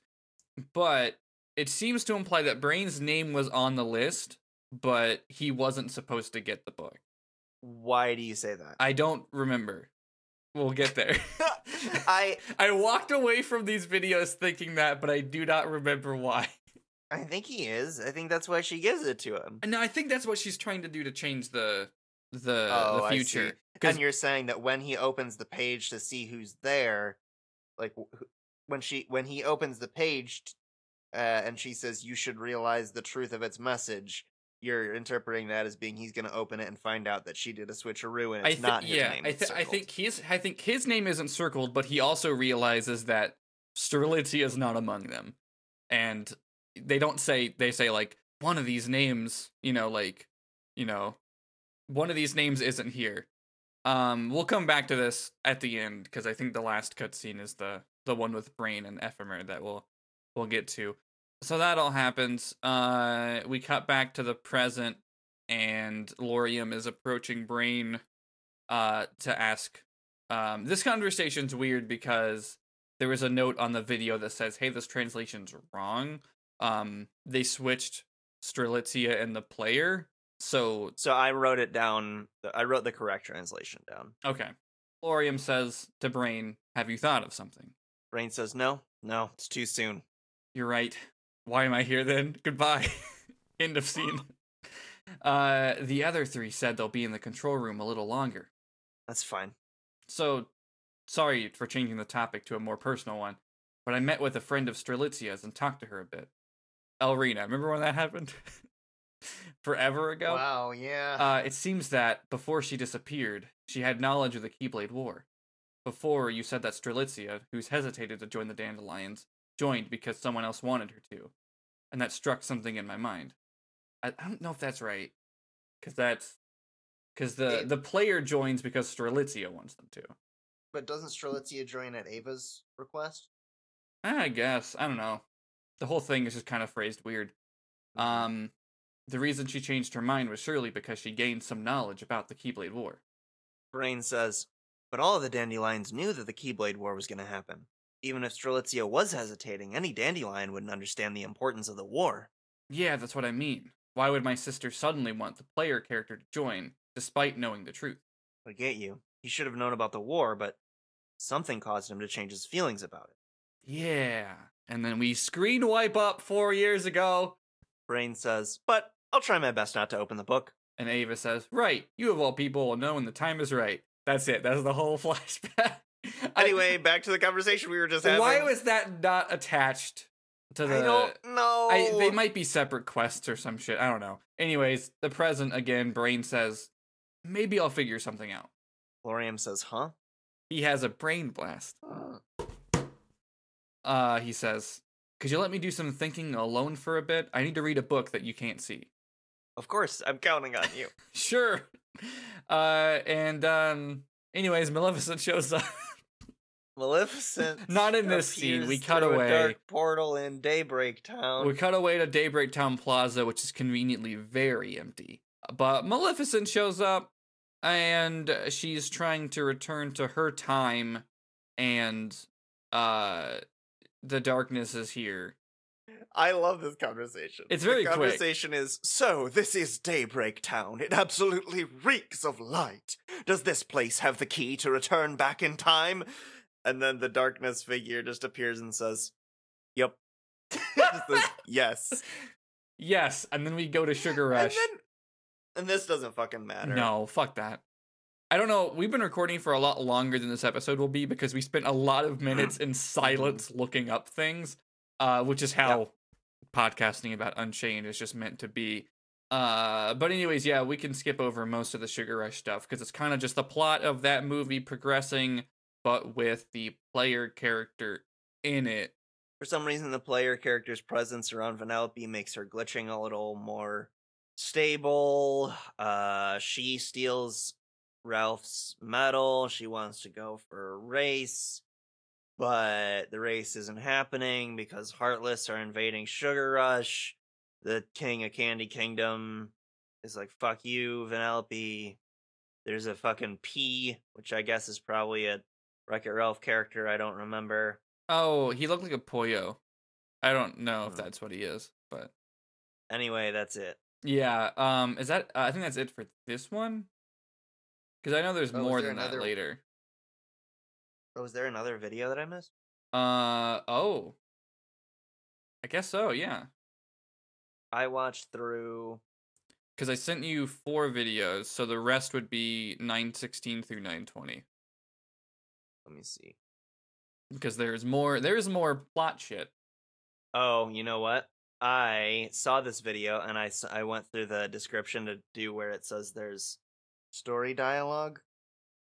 But it seems to imply that Brain's name was on the list, but he wasn't supposed to get the book. Why do you say that? I don't remember. We'll get there. I I walked away from these videos thinking that, but I do not remember why. I think he is. I think that's why she gives it to him. And I think that's what she's trying to do to change the the Oh, the future. And you're saying that when he opens the page to see who's there, like wh- wh- when she when he opens the page uh, and she says you should realize the truth of its message, you're interpreting that as being he's going to open it and find out that she did a switcheroo and it's thi- not his yeah, name. I, th- I think his I think his name isn't circled, but he also realizes that Strelitzia is not among them, and they don't say they say like one of these names, you know, like you know, one of these names isn't here. Um, we'll come back to this at the end because I think the last cutscene is the the one with Brain and Ephemer that we'll we'll get to. So that all happens. Uh, we cut back to the present, and Lauriam is approaching Brain, uh, to ask. Um, this conversation's weird because there was a note on the video that says, "Hey, this translation's wrong." Um, they switched Strelitzia and the player, so So I wrote it down. I wrote the correct translation down. Okay. Lauriam says to Brain, Have you thought of something? Brain says, no, no, it's too soon. You're right. Why am I here then? Goodbye. End of scene. Uh, the other three said they'll be in the control room a little longer. That's fine. So, sorry for changing the topic to a more personal one, but I met with a friend of Strelitzia's and talked to her a bit. Elrena, remember when that happened? Forever ago? Wow, yeah. Uh, it seems that before she disappeared, she had knowledge of the Keyblade War. Before, you said that Strelitzia, who's hesitated to join the Dandelions, joined because someone else wanted her to. And that struck something in my mind. I, I don't know if that's right. Because that's. Because the, It- the player joins because Strelitzia wants them to. but doesn't Strelitzia join at Ava's request? I guess. I don't know. The whole thing is just kind of phrased weird. Um, the reason she changed her mind was surely because she gained some knowledge about the Keyblade War. Brain says, but all of the dandelions knew that the Keyblade War was going to happen. Even if Strelitzia was hesitating, any dandelion wouldn't understand the importance of the war. Yeah, that's what I mean. Why would my sister suddenly want the player character to join, despite knowing the truth? I get you. He should have known about the war, but something caused him to change his feelings about it. Yeah. And then we screen wipe up four years ago, Brain says, but I'll try my best not to open the book. and Ava says, Right, you of all people will know when the time is right. That's it. That's the whole flashback. Anyway, back to the conversation we were just having. why was that not attached to the. I don't know. I, they might be separate quests or some shit. I don't know. Anyways, the present again, Brain says, Maybe I'll figure something out. Lauriam says, huh? He has a brain blast. Uh, he says, Could you let me do some thinking alone for a bit? I need to read a book that you can't see. Of course, I'm counting on you. Sure. Uh, and, um, anyways, Maleficent shows up. Maleficent. Not in this scene, we cut away. dark portal in Daybreak Town. we cut away to Daybreak Town Plaza, which is conveniently very empty. But Maleficent shows up, and she's trying to return to her time, and, uh, the darkness is here. I love this conversation. It's very the quick. conversation is so. This is Daybreak Town. It absolutely reeks of light. Does this place have the key to return back in time? And then the darkness figure just appears and says, "Yep." Says, yes. Yes, and then we go to Sugar And Rush. then, and this doesn't fucking matter. No, fuck that. I don't know. We've been recording for a lot longer than this episode will be because we spent a lot of minutes in silence looking up things, uh, which is how podcasting about Unchained is just meant to be. Uh, but anyways, yeah, we can skip over most of the Sugar Rush stuff because it's kind of just the plot of that movie progressing, but with the player character in it. For some reason, the player character's presence around Vanellope makes her glitching a little more stable. Uh, she steals Ralph's medal. She wants to go for a race, but the race isn't happening because Heartless are invading Sugar Rush. The king of Candy Kingdom is like, fuck you, Vanellope. There's a fucking P, which I guess is probably a Wreck It Ralph character. I don't remember. Oh, he looked like a Poyo. I don't know if Hmm. that's what he is, but Anyway, that's it. Yeah. Um. Is that? Uh, I think that's it for this one. Because I know there's Oh, more there than that later. Oh, was there another video that I missed? Uh. Oh. I guess so. Yeah. I watched through. Because I sent you four videos, so the rest would be nine sixteen through nine twenty. Let me see. Because there's more. There's more plot shit. Oh, you know what? I saw this video and I I went through the description to do where it says there's story dialogue,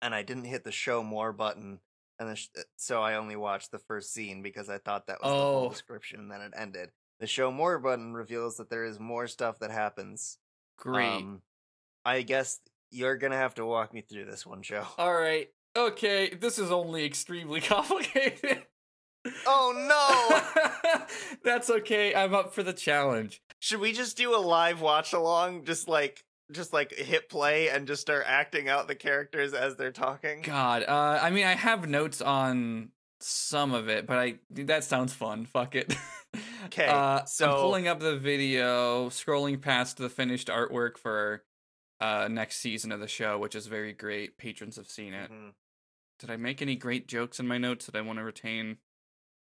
and I didn't hit the show more button, and the sh- uh, so I only watched the first scene because I thought that was the whole Oh. description, and then it ended. The show more button reveals that there is more stuff that happens. Great. Um, I guess You're gonna have to walk me through this one, Joe. All right. Okay, this is only extremely complicated. Oh no! That's okay. I'm up for the challenge. Should we just do a live watch along? Just like just like hit play and just start acting out the characters as they're talking? God, uh, I mean, I have notes on some of it, but I that sounds fun. Fuck it. 'Kay, uh, so- I'm pulling up the video, scrolling past the finished artwork for uh next season of the show, which is very great. Patrons have seen it. Mhm. Did I make any great jokes in my notes that I want to retain?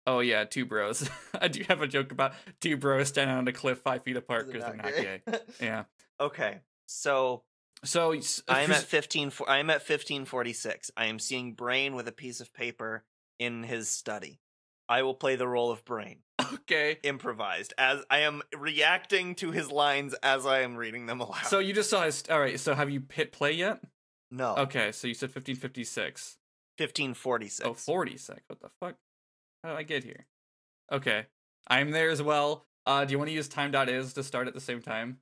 Oh yeah, two bros. I do have a joke about two bros standing on a cliff five feet apart because they're not gay. Yeah. okay. So So I am at fifteen. I am at fifteen forty six. I am seeing Brain with a piece of paper in his study. I will play the role of Brain, okay. improvised, as I am reacting to his lines as I am reading them aloud. So you just saw his. All right. So have you hit play yet? no, Okay. So you said fifteen fifty six. fifteen forty six. Oh, 46. What the fuck? How did I get here? Okay. I'm there as well. Uh, do you want to use time.is to start at the same time?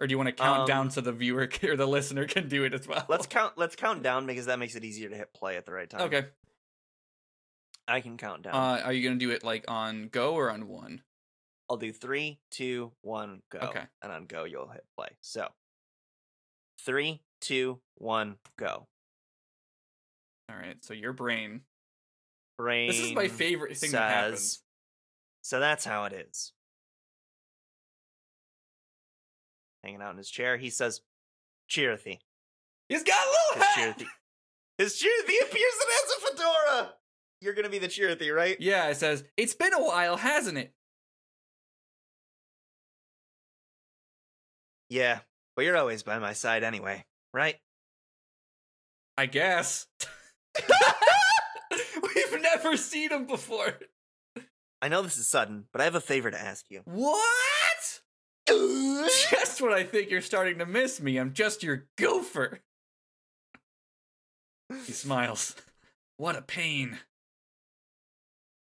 Or do you want to count Um, down so the viewer or the listener can do it as well? Let's count. Let's count down because that makes it easier to hit play at the right time. Okay. I can count down. Uh, are you going to do it like on go or on one? I'll do three, two, one, go. Okay. And on go, you'll hit play. So, three, two, one, go. All right. So your brain. Brain. This is my favorite thing that happens. says- So that's how it is. Hanging out in his chair, he says, Chirithy. He's got a little His hat. His Chirithy appears and has a fedora! You're gonna be the Chirithy, right? Yeah, it says, it's been a while, hasn't it? Yeah. But you're always by my side anyway, right? I guess. We've never seen him before. I know this is sudden, but I have a favor to ask you. What? Just when I think you're starting to miss me, I'm just your gopher. He smiles. What a pain.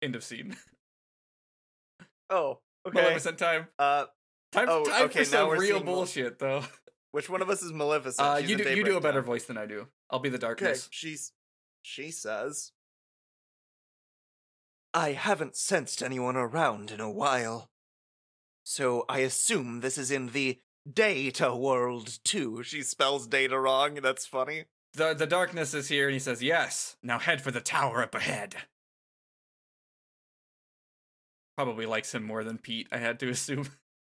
End of scene. oh, okay. Maleficent time. Uh, Time, Oh, time okay, for now some real Mal- bullshit, though. which one of us is Maleficent? Uh, you do you do a better voice than I do. I'll be the Okay, darkness. she's she says, "I haven't sensed anyone around in a while, so I assume this is in the data world too." She spells data wrong. That's funny. The the darkness is here, and he says, "Yes. Now head for the tower up ahead." Probably likes him more than Pete. I had to assume.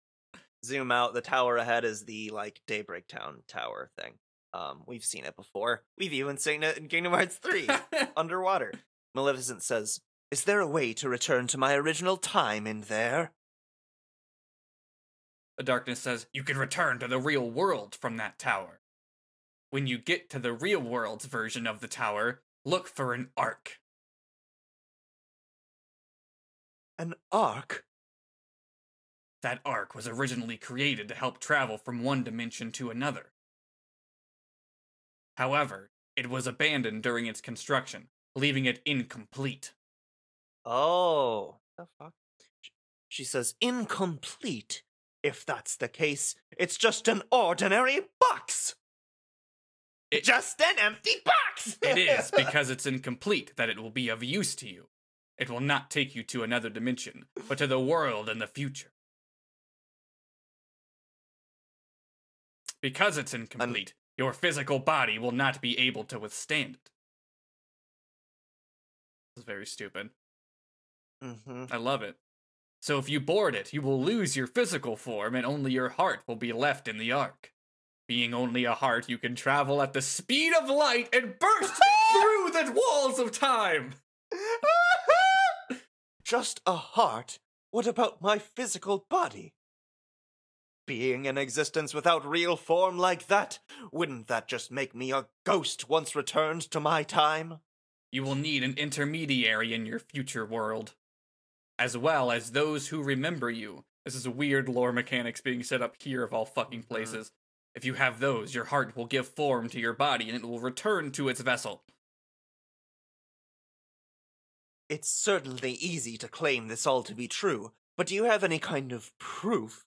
Zoom out. The tower ahead is the like Daybreak Town tower thing. Um, we've seen it before. We've even seen it in Kingdom Hearts three. underwater. Maleficent says, Is there a way to return to my original time in there? The darkness says, You can return to the real world from that tower. When you get to the real world's version of the tower, look for an ark. An ark? That ark was originally created to help travel from one dimension to another. However, it was abandoned during its construction, leaving it incomplete. Oh. The fuck? She says, Incomplete. If that's the case, it's just an ordinary box. It- just an empty box. It is because it's incomplete that it will be of use to you. It will not take you to another dimension, but to the world and the future. Because it's incomplete, your physical body will not be able to withstand it. This is very stupid. hmm I love it. So if you board it, you will lose your physical form and only your heart will be left in the ark. Being only a heart, you can travel at the speed of light and burst through the walls of time. Just a heart? What about my physical body? Being in existence without real form like that, wouldn't that just make me a ghost once returned to my time? You will need an intermediary in your future world, as well as those who remember you. This is weird lore mechanics being set up here of all fucking mm-hmm. places. If you have those, your heart will give form to your body and it will return to its vessel. It's certainly easy to claim this all to be true, but do you have any kind of proof?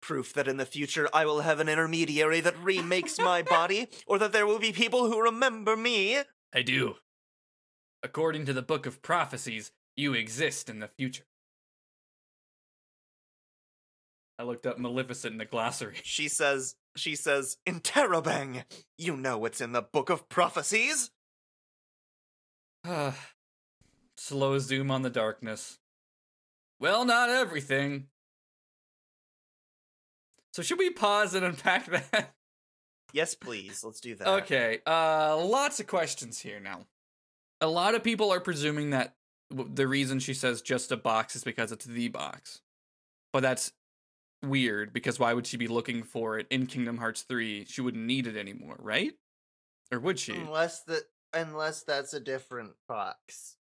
Proof that in the future I will have an intermediary that remakes my body, or that there will be people who remember me. I do. According to the Book of Prophecies, you exist in the future. I looked up Maleficent in the glossary. She says, she says, Interrobang! You know what's in the Book of Prophecies? Slow zoom on the darkness. Well, not everything. So should we pause and unpack that? Yes, please. Let's do that. Okay. Uh lots of questions here now. A lot of people are presuming that the reason she says just a box is because it's the box. But that's weird because why would she be looking for it in Kingdom Hearts 3? She wouldn't need it anymore, right? Or would she? Unless the unless that's a different box.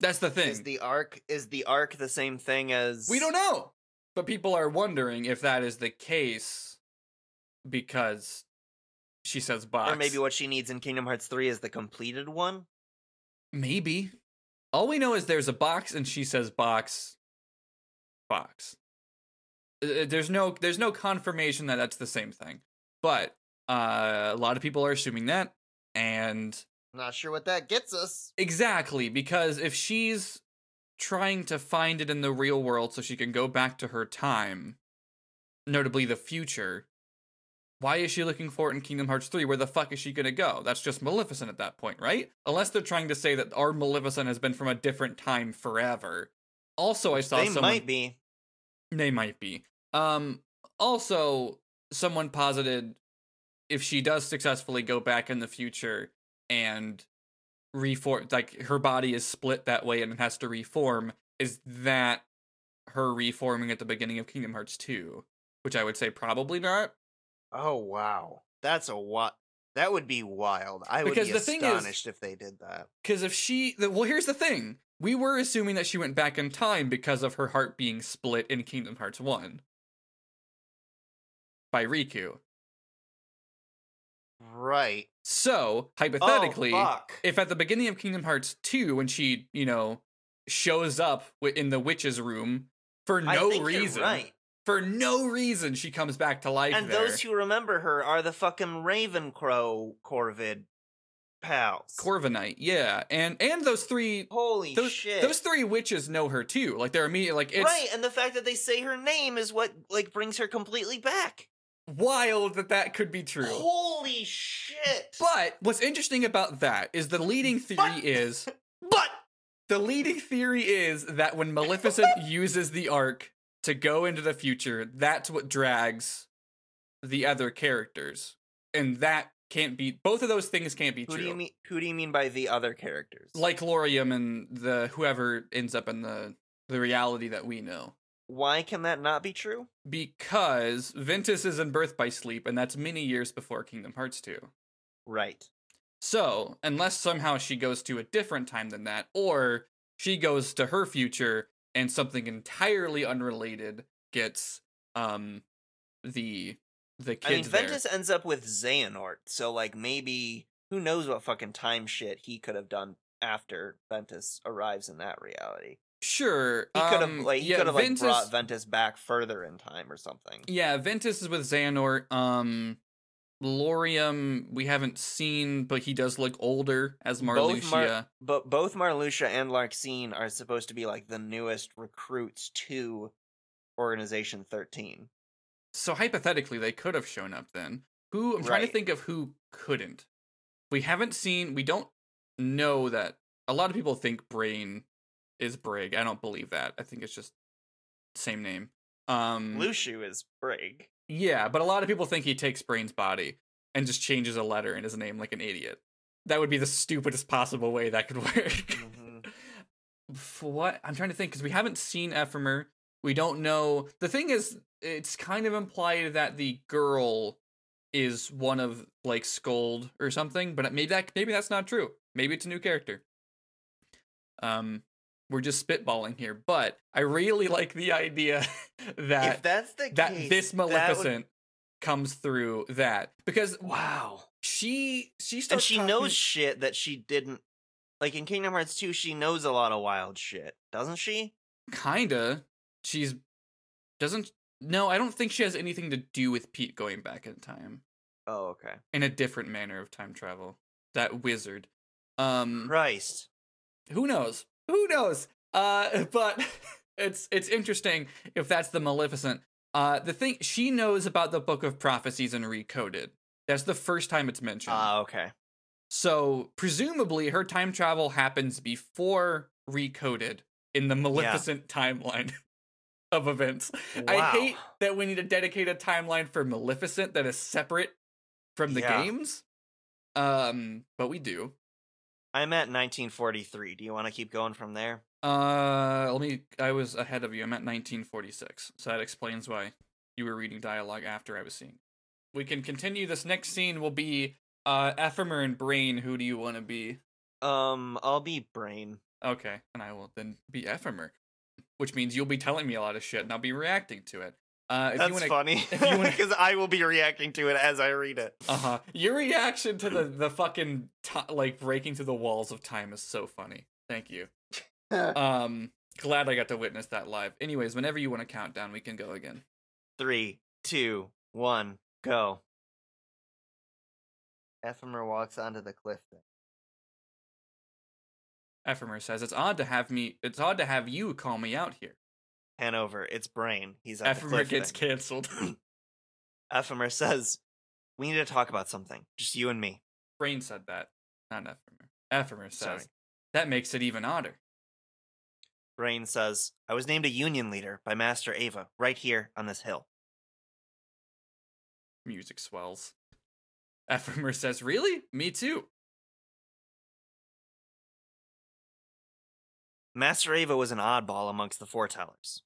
That's the thing. Is the ark is the ark the same thing as We don't know. But people are wondering if that is the case because she says box. Or maybe what she needs in Kingdom Hearts 3 is the completed one? Maybe. All we know is there's a box and she says box box. Uh, There's no there's no confirmation that that's the same thing. But uh, a lot of people are assuming that and Not sure what that gets us. Exactly, because if she's trying to find it in the real world so she can go back to her time, notably the future, why is she looking for it in Kingdom Hearts 3? Where the fuck is she gonna go? That's just Maleficent at that point, right? Unless they're trying to say that our Maleficent has been from a different time forever. Also, I saw some. They someone. might be. They might be. Um. Also, someone posited if she does successfully go back in the future and reform, like her body is split that way and it has to reform, is that her reforming at the beginning of Kingdom Hearts 2? Which I would say probably not. Oh wow. That's a what that would be wild. I would Because be thing is- astonished if they did that. Because if she, the, well, here's the thing: we were assuming that she went back in time because of her heart being split in Kingdom Hearts One by Riku. Right. So oh, hypothetically, oh, if at the beginning of Kingdom Hearts 2, when she, you know, shows up in the witch's room for no reason, right. for no reason, she comes back to life. And there. those who remember her are the fucking Ravencrow Corvid pals. Corviknight, yeah, and and those three, Holy those shit. those three witches know her too. Like they're immediately like it's right, and the fact that they say her name is what like brings her completely back. Wild that that could be true. Holy shit. But what's interesting about that is the leading theory But- is but The leading theory is that when Maleficent uses the ark to go into the future, that's what drags the other characters. And that can't be both of those things can't be who true. do you mean who do you mean by the other characters? Like Lauriam and the whoever ends up in the the reality that we know. Why can that not be true? Because Ventus is in Birth by Sleep, and that's many years before Kingdom Hearts 2. Right. So, unless somehow she goes to a different time than that, or she goes to her future and something entirely unrelated gets um the the kids I mean, there. Ventus ends up with Xehanort, so like maybe who knows what fucking time shit he could have done after Ventus arrives in that reality. Sure, He could have um, like he yeah, could have like Ventus, brought Ventus back further in time or something. Yeah, Ventus is with Xehanort. Um, Lauriam we haven't seen, but he does look older as Both Marluxia. Mar- But both Marluxia and Larxene are supposed to be like the newest recruits to Organization 13. So hypothetically, they could have shown up then. Who I'm trying to think of who couldn't. We haven't seen. We don't know that. A lot of people think Brain is Braig. I don't believe that. I think it's just same name. Um, Luxu is Braig. yeah, but a lot of people think he takes Brain's body and just changes a letter in his name like an idiot. That would be the stupidest possible way that could work. Mhm. For what? I'm trying to think because we haven't seen Ephemer. We don't know. The thing is, it's kind of implied that the girl is one of like Skuld or something, but maybe that maybe that's not true. Maybe it's a new character. Um, we're just spitballing here, but I really like the idea that if that's the that case, this that would- Maleficent comes through that because Wow. she she starts And she talking- knows shit that she didn't. Like in Kingdom Hearts 2, she knows a lot of wild shit, doesn't she? kinda she's doesn't No, I don't think she has anything to do with Pete going back in time Oh, okay. in a different manner of time travel. That wizard. Um Christ. who knows? Who knows? Uh but it's it's interesting if that's the Maleficent. Uh the thing she knows about the Book of Prophecies and Recoded. That's the first time it's mentioned. Ah, okay. So presumably her time travel happens before Recoded in the Maleficent timeline of events. I hate that we need to dedicate a timeline for Maleficent that is separate from the Yeah. games. Um, but we do. I'm at 1943. Do you want to keep going from there? Uh, let me. I was ahead of you. I'm at 1946, so that explains why you were reading dialogue after I was seeing. We can continue. This next scene will be uh Ephemer and Brain. Who do you want to be? Um, I'll be Brain. Okay, and I will then be Ephemer, which means you'll be telling me a lot of shit, and I'll be reacting to it. Uh, if That's you wanna, funny if you wanna- because I will be reacting to it as I read it. Uh huh. Your reaction to the the fucking ti like breaking through the walls of time is so funny. Thank you. Um, glad I got to witness that live. Anyways, whenever you want to count down, we can go again. Three, two, one, go. Ephemer walks onto the cliff. Then. Ephemer says, "It's odd to have me. It's odd to have you call me out here." Hanover, it's Brain. He's at the Ephemer cliff gets thing. canceled. Ephemer says, "We need to talk about something, just you and me." Brain said that, not Ephemer. Ephemer says Sorry. that makes it even odder. Brain says, "I was named a Union leader by Master Ava right here on this hill." Music swells. Ephemer says, "Really? Me too." Master Ava was an oddball amongst the foretellers.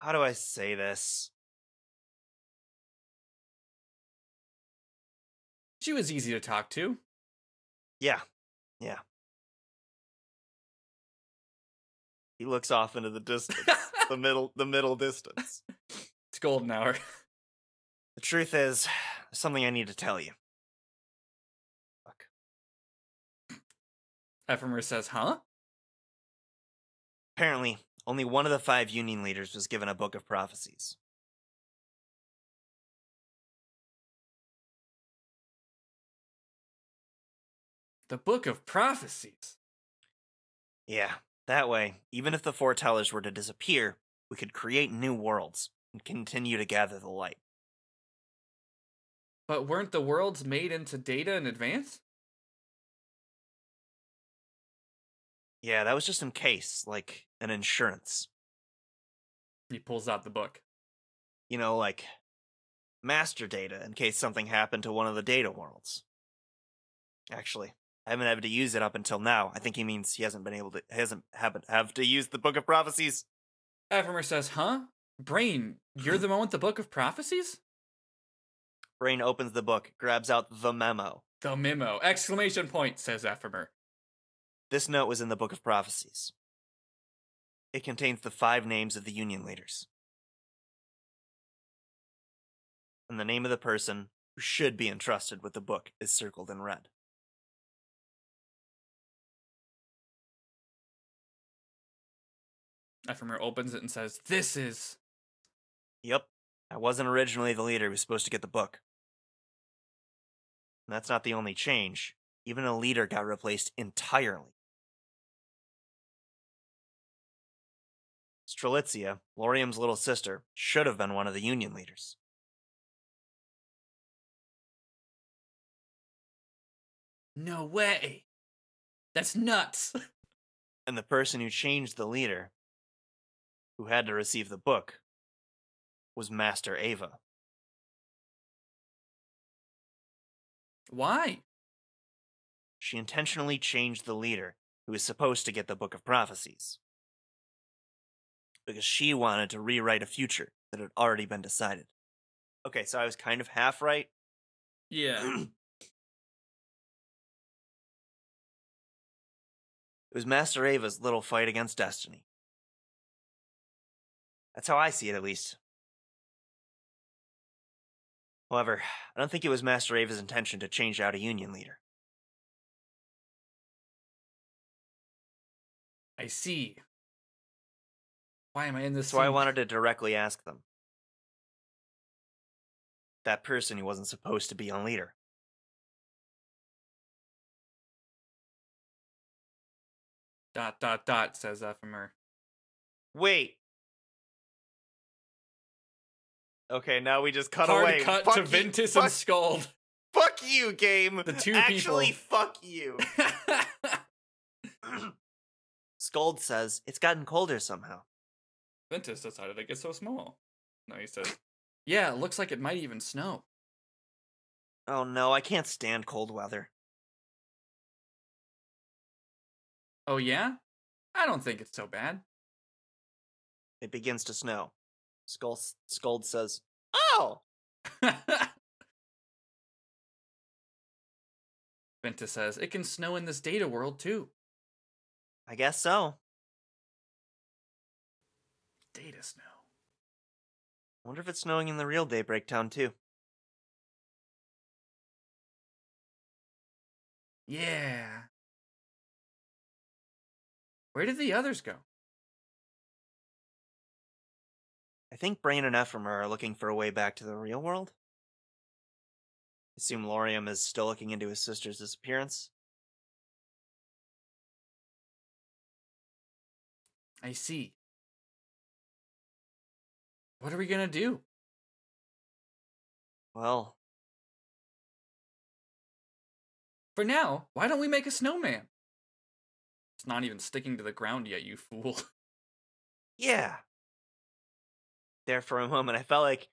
How do I say this? She was easy to talk to. Yeah, yeah. He looks off into the distance, the middle, the middle distance. It's golden hour. The truth is, there's something I need to tell you. Fuck. Ephemer says, "Huh?" Apparently, only one of the five Union leaders was given a book of prophecies. The Book of Prophecies. Yeah, that way, even if the foretellers were to disappear, we could create new worlds and continue to gather the light. But weren't the worlds made into data in advance? Yeah, that was just in case, like an insurance. He pulls out the book. You know, like master data in case something happened to one of the data worlds. Actually, I haven't had to use it up until now. I think he means he hasn't been able to hasn't haven't have to use the book of prophecies. Ephemer says, "Huh? Brain, you're the one with the Book of Prophecies?" Brain opens the book, grabs out the memo. The memo! Exclamation point, says Ephemer. This note was in the book of prophecies. It contains the five names of the Union leaders. And the name of the person who should be entrusted with the book is circled in red. Ephemer opens it and says, This is. Yep, I wasn't originally the leader who was supposed to get the book. And that's not the only change. Even a leader got replaced entirely. Strelitzia, Lauriam's little sister, should have been one of the Union leaders. No way! That's nuts! And the person who changed the leader, who had to receive the book, was Master Ava. Why? She intentionally changed the leader who was supposed to get the Book of Prophecies. Because she wanted to rewrite a future that had already been decided. Okay, so I was kind of half right. Yeah. It was Master Ava's little fight against destiny. That's how I see it, at least. However, I don't think it was Master Ava's intention to change out a Union leader. I see. Why am I in this? So I wanted to directly ask them. That person who wasn't supposed to be on leader. dot dot dot says Ephemer. Wait. Okay, now we just cut Hard away. cut fuck to you, Ventus fuck, and Skuld. fuck you, game. The two Actually, people. fuck you. Skuld says it's gotten colder somehow. Ventus decided to get so small. No, he says, "Yeah, it looks like it might even snow." Oh no, I can't stand cold weather. Oh yeah, I don't think it's so bad. It begins to snow. Skull Skuld says, "Oh, Ventus says it can snow in this data world too. I guess so. Data snow. Wonder if it's snowing in the real Daybreak Town too." Yeah. Where did the others go? I think Brain and Ephemer are looking for a way back to the real world. I assume Lauriam is still looking into his sister's disappearance. I see. What are we gonna do? Well, For now, why don't we make a snowman? It's not even sticking to the ground yet, you fool. yeah. There for a moment, I felt like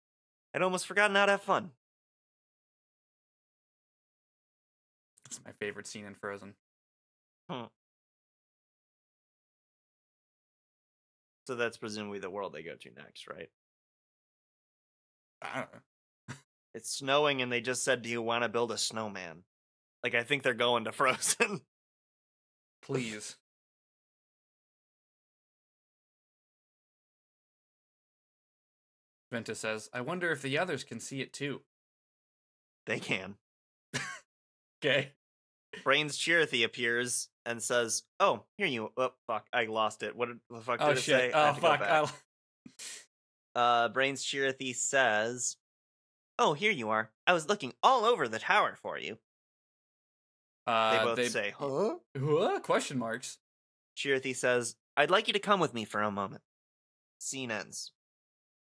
I'd almost forgotten how to have fun. It's my favorite scene in Frozen. Hmm. So that's presumably the world they go to next, right? I don't know. It's snowing, and they just said, "Do you want to build a snowman?" Like I think they're going to Frozen. Please. Venta says, I wonder if the others can see it too. they can. Okay. Brains Chirithy appears and says, "Oh, here you. Oh, fuck, I lost it. What did- the fuck oh, did Oh it shit. say? Oh have to go fuck. Uh, Brains Chirithy says, "Oh, here you are. I was looking all over the tower for you." They Uh, both they... say, "Huh?" Huh? Question marks. Chirithy says, "I'd like you to come with me for a moment." Scene ends.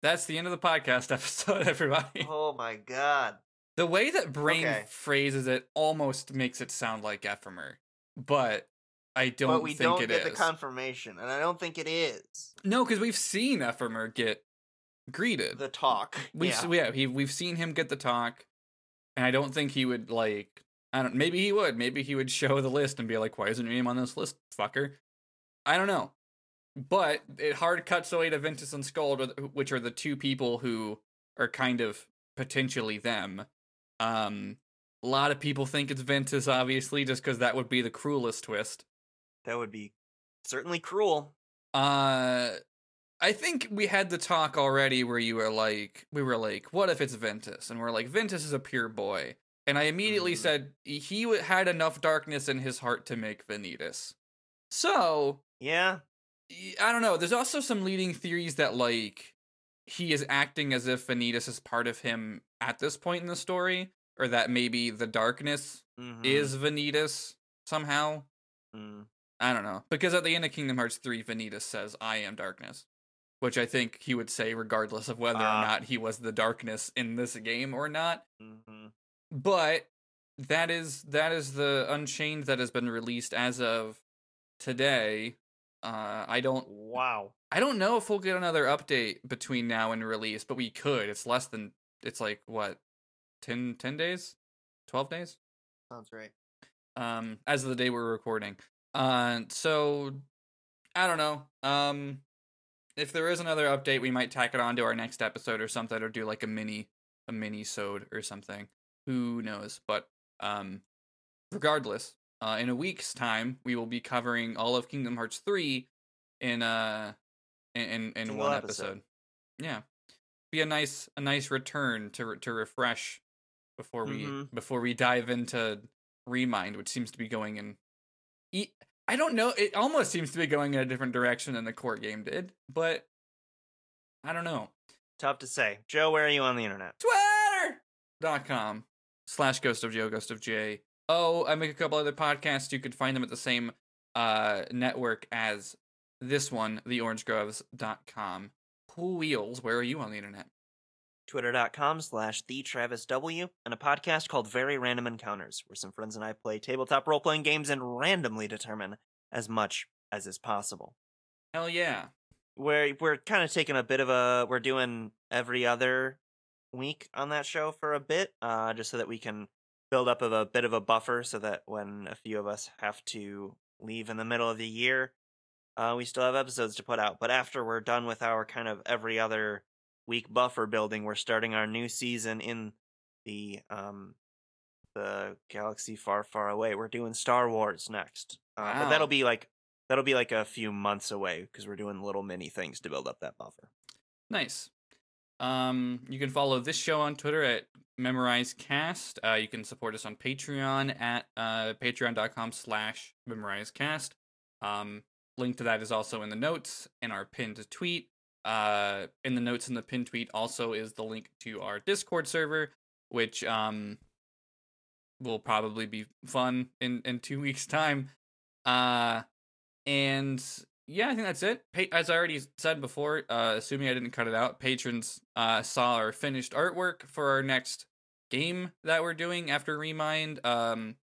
That's the end of the podcast episode, everybody. Oh my god. The way that Brain Okay. phrases it almost makes it sound like Ephemer, but I don't but we think don't get the confirmation, and I don't think it is no, because we've seen Ephemer get greeted. the talk. We've yeah. yeah, he we've seen him get the talk, and I don't think he would like. I don't. Maybe he would. Maybe he would show the list and be like, "Why isn't your name on this list, fucker?" I don't know, but it hard cuts away to Ventus and Skuld, which are the two people who are kind of potentially them. Um, a lot of people think it's Ventus, obviously, just because that would be the cruelest twist. that would be certainly cruel. Uh I think we had the talk already where you were like we were like what if it's Ventus and we're like Ventus is a pure boy and I immediately Mhm. said he had enough darkness in his heart to make Vanitas. So, Yeah. I don't know, there's also some leading theories that like he is acting as if Vanitas is part of him at this point in the story or that maybe the darkness mhm, is Vanitas somehow. mm. I don't know. Because at the end of Kingdom Hearts 3, Vanitas says, I am darkness. Which I think he would say regardless of whether Ah. or not he was the darkness in this game or not. mhm. But that is that is the Unchained that has been released as of today. Uh I don't Wow. I don't know if we'll get another update between now and release, but we could. It's less than it's like what 10 10 days? 12 days? Sounds right. um as of the day we're recording uh so i don't know um if there is another update we might tack it on to our next episode or something or do like a mini a mini sode or something who knows but um regardless uh in a week's time we will be covering all of kingdom hearts 3 in uh in in, in one episode. episode yeah be a nice a nice return to to refresh before we Mhm. before we dive into Remind, which seems to be going in. E- I don't know. It almost seems to be going in a different direction than the core game did, but I don't know. Tough to say. Joe, where are you on the internet? Twitter.com slash Ghost of Joe, Ghost of J. Oh, I make a couple other podcasts. You could find them at the same uh, network as this one, theorangegroves.com. Wheels, where are you on the internet? Twitter.com slash the Travis W, and a podcast called Very Random Encounters, where some friends and I play tabletop role playing games and randomly determine as much as is possible. Hell yeah. We're we're kind of taking a bit of a we're doing every other week on that show for a bit, uh, just so that we can build up of a bit of a buffer so that when a few of us have to leave in the middle of the year, uh, we still have episodes to put out. But after we're done with our kind of every other week buffer building, we're starting our new season in the um the galaxy far, far away. We're doing Star Wars next, uh, but that'll be like that'll be like a few months away because we're doing little mini things to build up that buffer. Nice. Um, you can follow this show on Twitter at MemorizeCast. Uh, you can support us on Patreon at uh, patreon.com slash MemorizeCast. Um, link to that is also in the notes in our pinned tweet. Uh, in the notes in the pin tweet also is the link to our Discord server, which um, will probably be fun in, in two weeks' time. Uh, and yeah, I think that's it. Pa- As I already said before, uh, assuming I didn't cut it out, patrons uh, saw our finished artwork for our next game that we're doing after Remind. Um,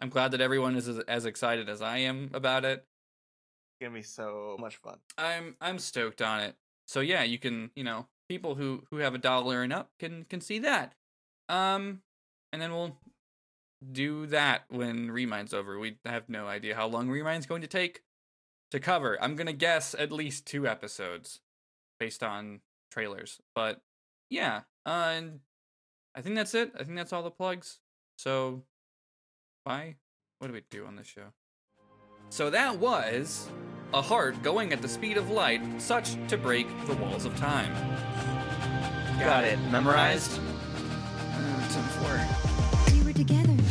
I'm glad that everyone is as, as excited as I am about it. Gonna be so much fun. I'm I'm stoked on it. So yeah, you can you know people who who have a dollar and up can can see that. Um, and then we'll do that when Remind's over. We have no idea how long Remind's going to take to cover. I'm gonna guess at least two episodes based on trailers. But yeah, uh, and I think that's it. I think that's all the plugs. So bye. What do we do on this show? So that was a heart going at the speed of light, such to break the walls of time. Got, Got it. Memorized? Mm, uh, it's four. We were together.